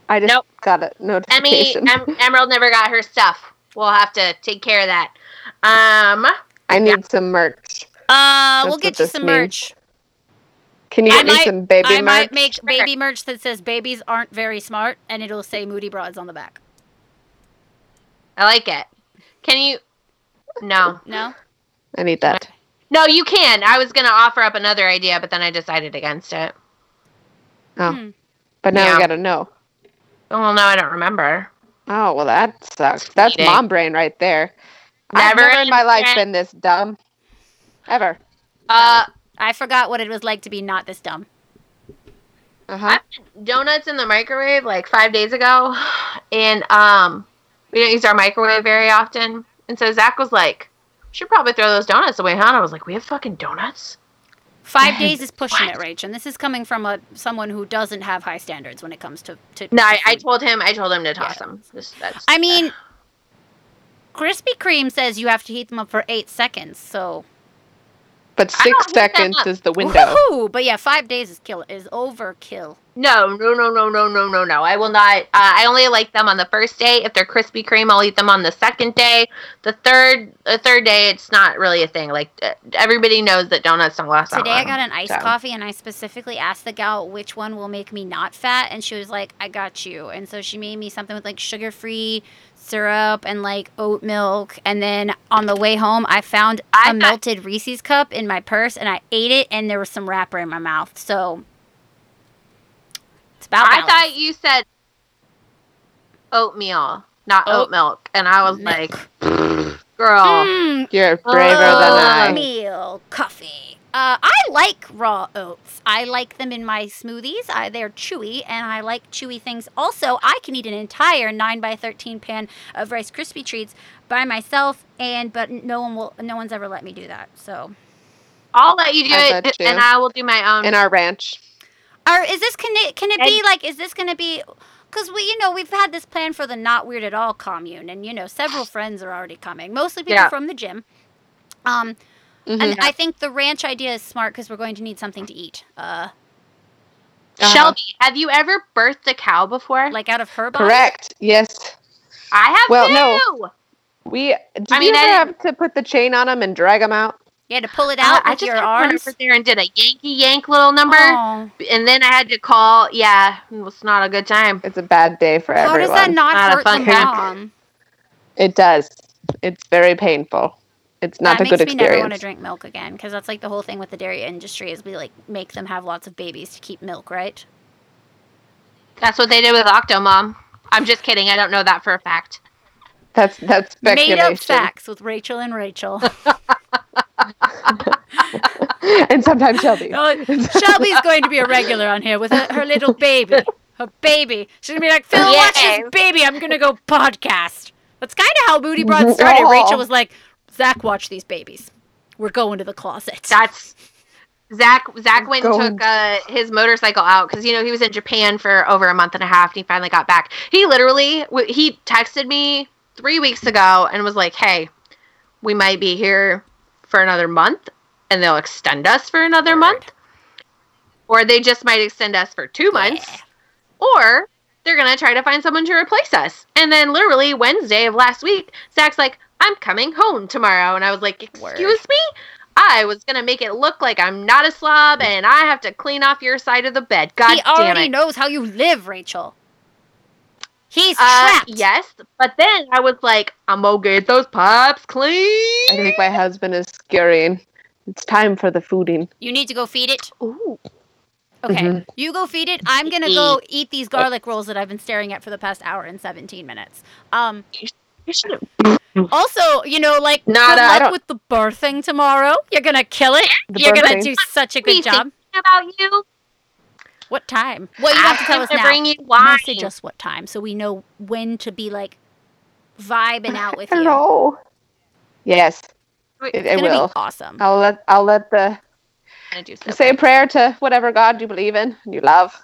I just Nope. got a notification. Emmy notification. em- Emerald never got her stuff. We'll have to take care of that. Um I need some merch. Uh, we'll get you some means. merch. Can you I get me some baby I merch? might make Sure. baby merch that says "babies aren't very smart" and it'll say "Moody Broads" on the back. I like it. Can you No. No, I need that. No, you can. I was gonna offer up another idea, but then I decided against it. Oh, Hmm. but now Yeah. I gotta know. Well no, I don't remember. Oh well, that sucks. That's Cheating. mom brain right there. I've Never never in my life been this dumb, ever. Uh I forgot what it was like to be not this dumb. Uh huh. I donuts in the microwave like five days ago, and um, we don't use our microwave very often. And so Zach was like, "Should probably throw those donuts away, huh?" And I was like, "We have fucking donuts." Five days is pushing it, What? Rach, and this is coming from a someone who doesn't have high standards when it comes to. to No, I, to I food. told him. I told him to toss Yeah. them. This, that's, I mean, Krispy Kreme says you have to heat them up for eight seconds. So, But six seconds is the window. Woohoo! But yeah, five days is kill is overkill. no, no, no, no, no, no, no, no. I will not. Uh, I only like them on the first day. If they're Krispy Kreme, I'll eat them on the second day. The third, the third day, it's not really a thing. Like uh, everybody knows that donuts don't last that Today I got an iced so. coffee, and I specifically asked the gal which one will make me not fat, and she was like, "I got you." And so she made me something with like sugar-free syrup and like oat milk. And then on the way home, I found I a melted Reese's cup in my purse, and I ate it, and there was some wrapper in my mouth. So it's about I thought you said oatmeal, not Oat- oat milk, and I was Milk. like, "Girl, Mm, You're braver than I. oatmeal coffee. Uh, I like raw oats. I like them in my smoothies. I, they're chewy, and I like chewy things. Also, I can eat an entire nine by thirteen pan of Rice Krispie treats by myself, and but no one will. No one's ever let me do that. So, I'll let you do I it, you. and I will do my own." In our ranch. Or is this can it can it be like is this gonna be because we, you know, we've had this plan for the Not Weird at All commune, and you know, several friends are already coming, mostly people Yeah. from the gym. Um, Mhm. and I think the ranch idea is smart because we're going to need something to eat. Uh, Uh-huh. Shelby, have you ever birthed a cow before? like out of her body. Correct. Yes. I have Well, too. no. We did I mean, you I have to put the chain on them and drag them out? You had to pull it Uh, out I with just your had to run arms. over there and did a Yankee Yank little number, Oh. and then I had to call. Yeah, it was not a good time. It's a bad day for How everyone. How does that not Not hurt the fun time. mom? It does. It's very painful. It's not that a good experience. That makes me never want to drink milk again because that's like the whole thing with the dairy industry is we like make them have lots of babies to keep milk, right? That's what they did with Octomom. I'm just kidding. I don't know that for a fact. That's that's Made speculation. up facts with Rachel and Rachel. and sometimes Shelby. Oh, Shelby's going to be a regular on here with her, her little baby. Her baby. She's gonna be like, Phil, watch this baby. I'm gonna go podcast. That's kind of how Moody Broad started. Aw. Rachel was like, Zach, watch these babies. We're going to the closet. That's Zach. Zach went and took uh, his motorcycle out because you know he was in Japan for over a month and a half, and he finally got back. He literally he texted me three weeks ago and was like, "Hey, we might be here for another month, and they'll extend us for another Word. month, or they just might extend us for two months, Yeah. or." They're gonna try to find someone to replace us. And then literally Wednesday of last week, Zach's like, I'm coming home tomorrow. And I was like, Excuse Word. me? I was gonna make it look like I'm not a slob and I have to clean off your side of the bed. God he damn already it. knows how you live, Rachel. He's Uh, trapped. yes, but then I was like, I'm gonna get those pipes clean. I think my husband is scurrying. It's time for the fooding. You need to go feed it. Ooh. Okay, Mhm. you go feed it. I'm gonna go eat these garlic rolls that I've been staring at for the past hour and 17 minutes. Um, You should have. also, you know, like Nada, good luck don't- with the birthing tomorrow. You're gonna kill it. The You're gonna birthing. do such a Be good job. about you. What time? Well, you have to tell us to now. bring you wine. Message us what time so we know when to be like vibing out with you. Hello. Yes, Wait, it, it will. be awesome. I'll let I'll let the do so say a prayer to whatever God you believe in and you love.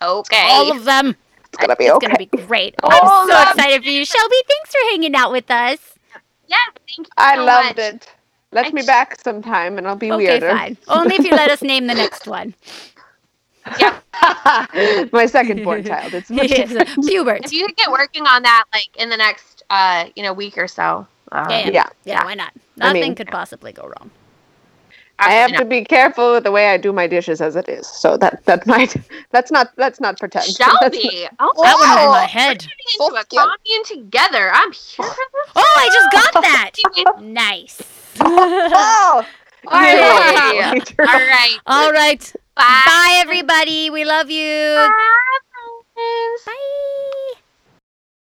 Okay. All of them. It's gonna be It's okay. gonna be great. All I'm so excited for you, Shelby. Thanks for hanging out with us. yes, thank you I so loved much. it. Let I me j- back sometime and I'll be Okay, weirder. fine. Only if you let us name the next one. Yeah. My second born child. It's much Yes. Hubert. If you could get working on that like in the next uh, you know, week or so. Uh, Yeah, yeah, Yeah, yeah, Why not? I Nothing mean- could possibly go wrong. I have to be careful with the way I do my dishes as it is. So that that might let's not let's not pretend. not. That's Shelby. Oh, That went over Oh. my head. we're into a commune together. I'm here for this. Oh, I just got that. Nice. Oh, All right. right. All right. All right. Bye. Bye, everybody. We love you. Bye. Bye.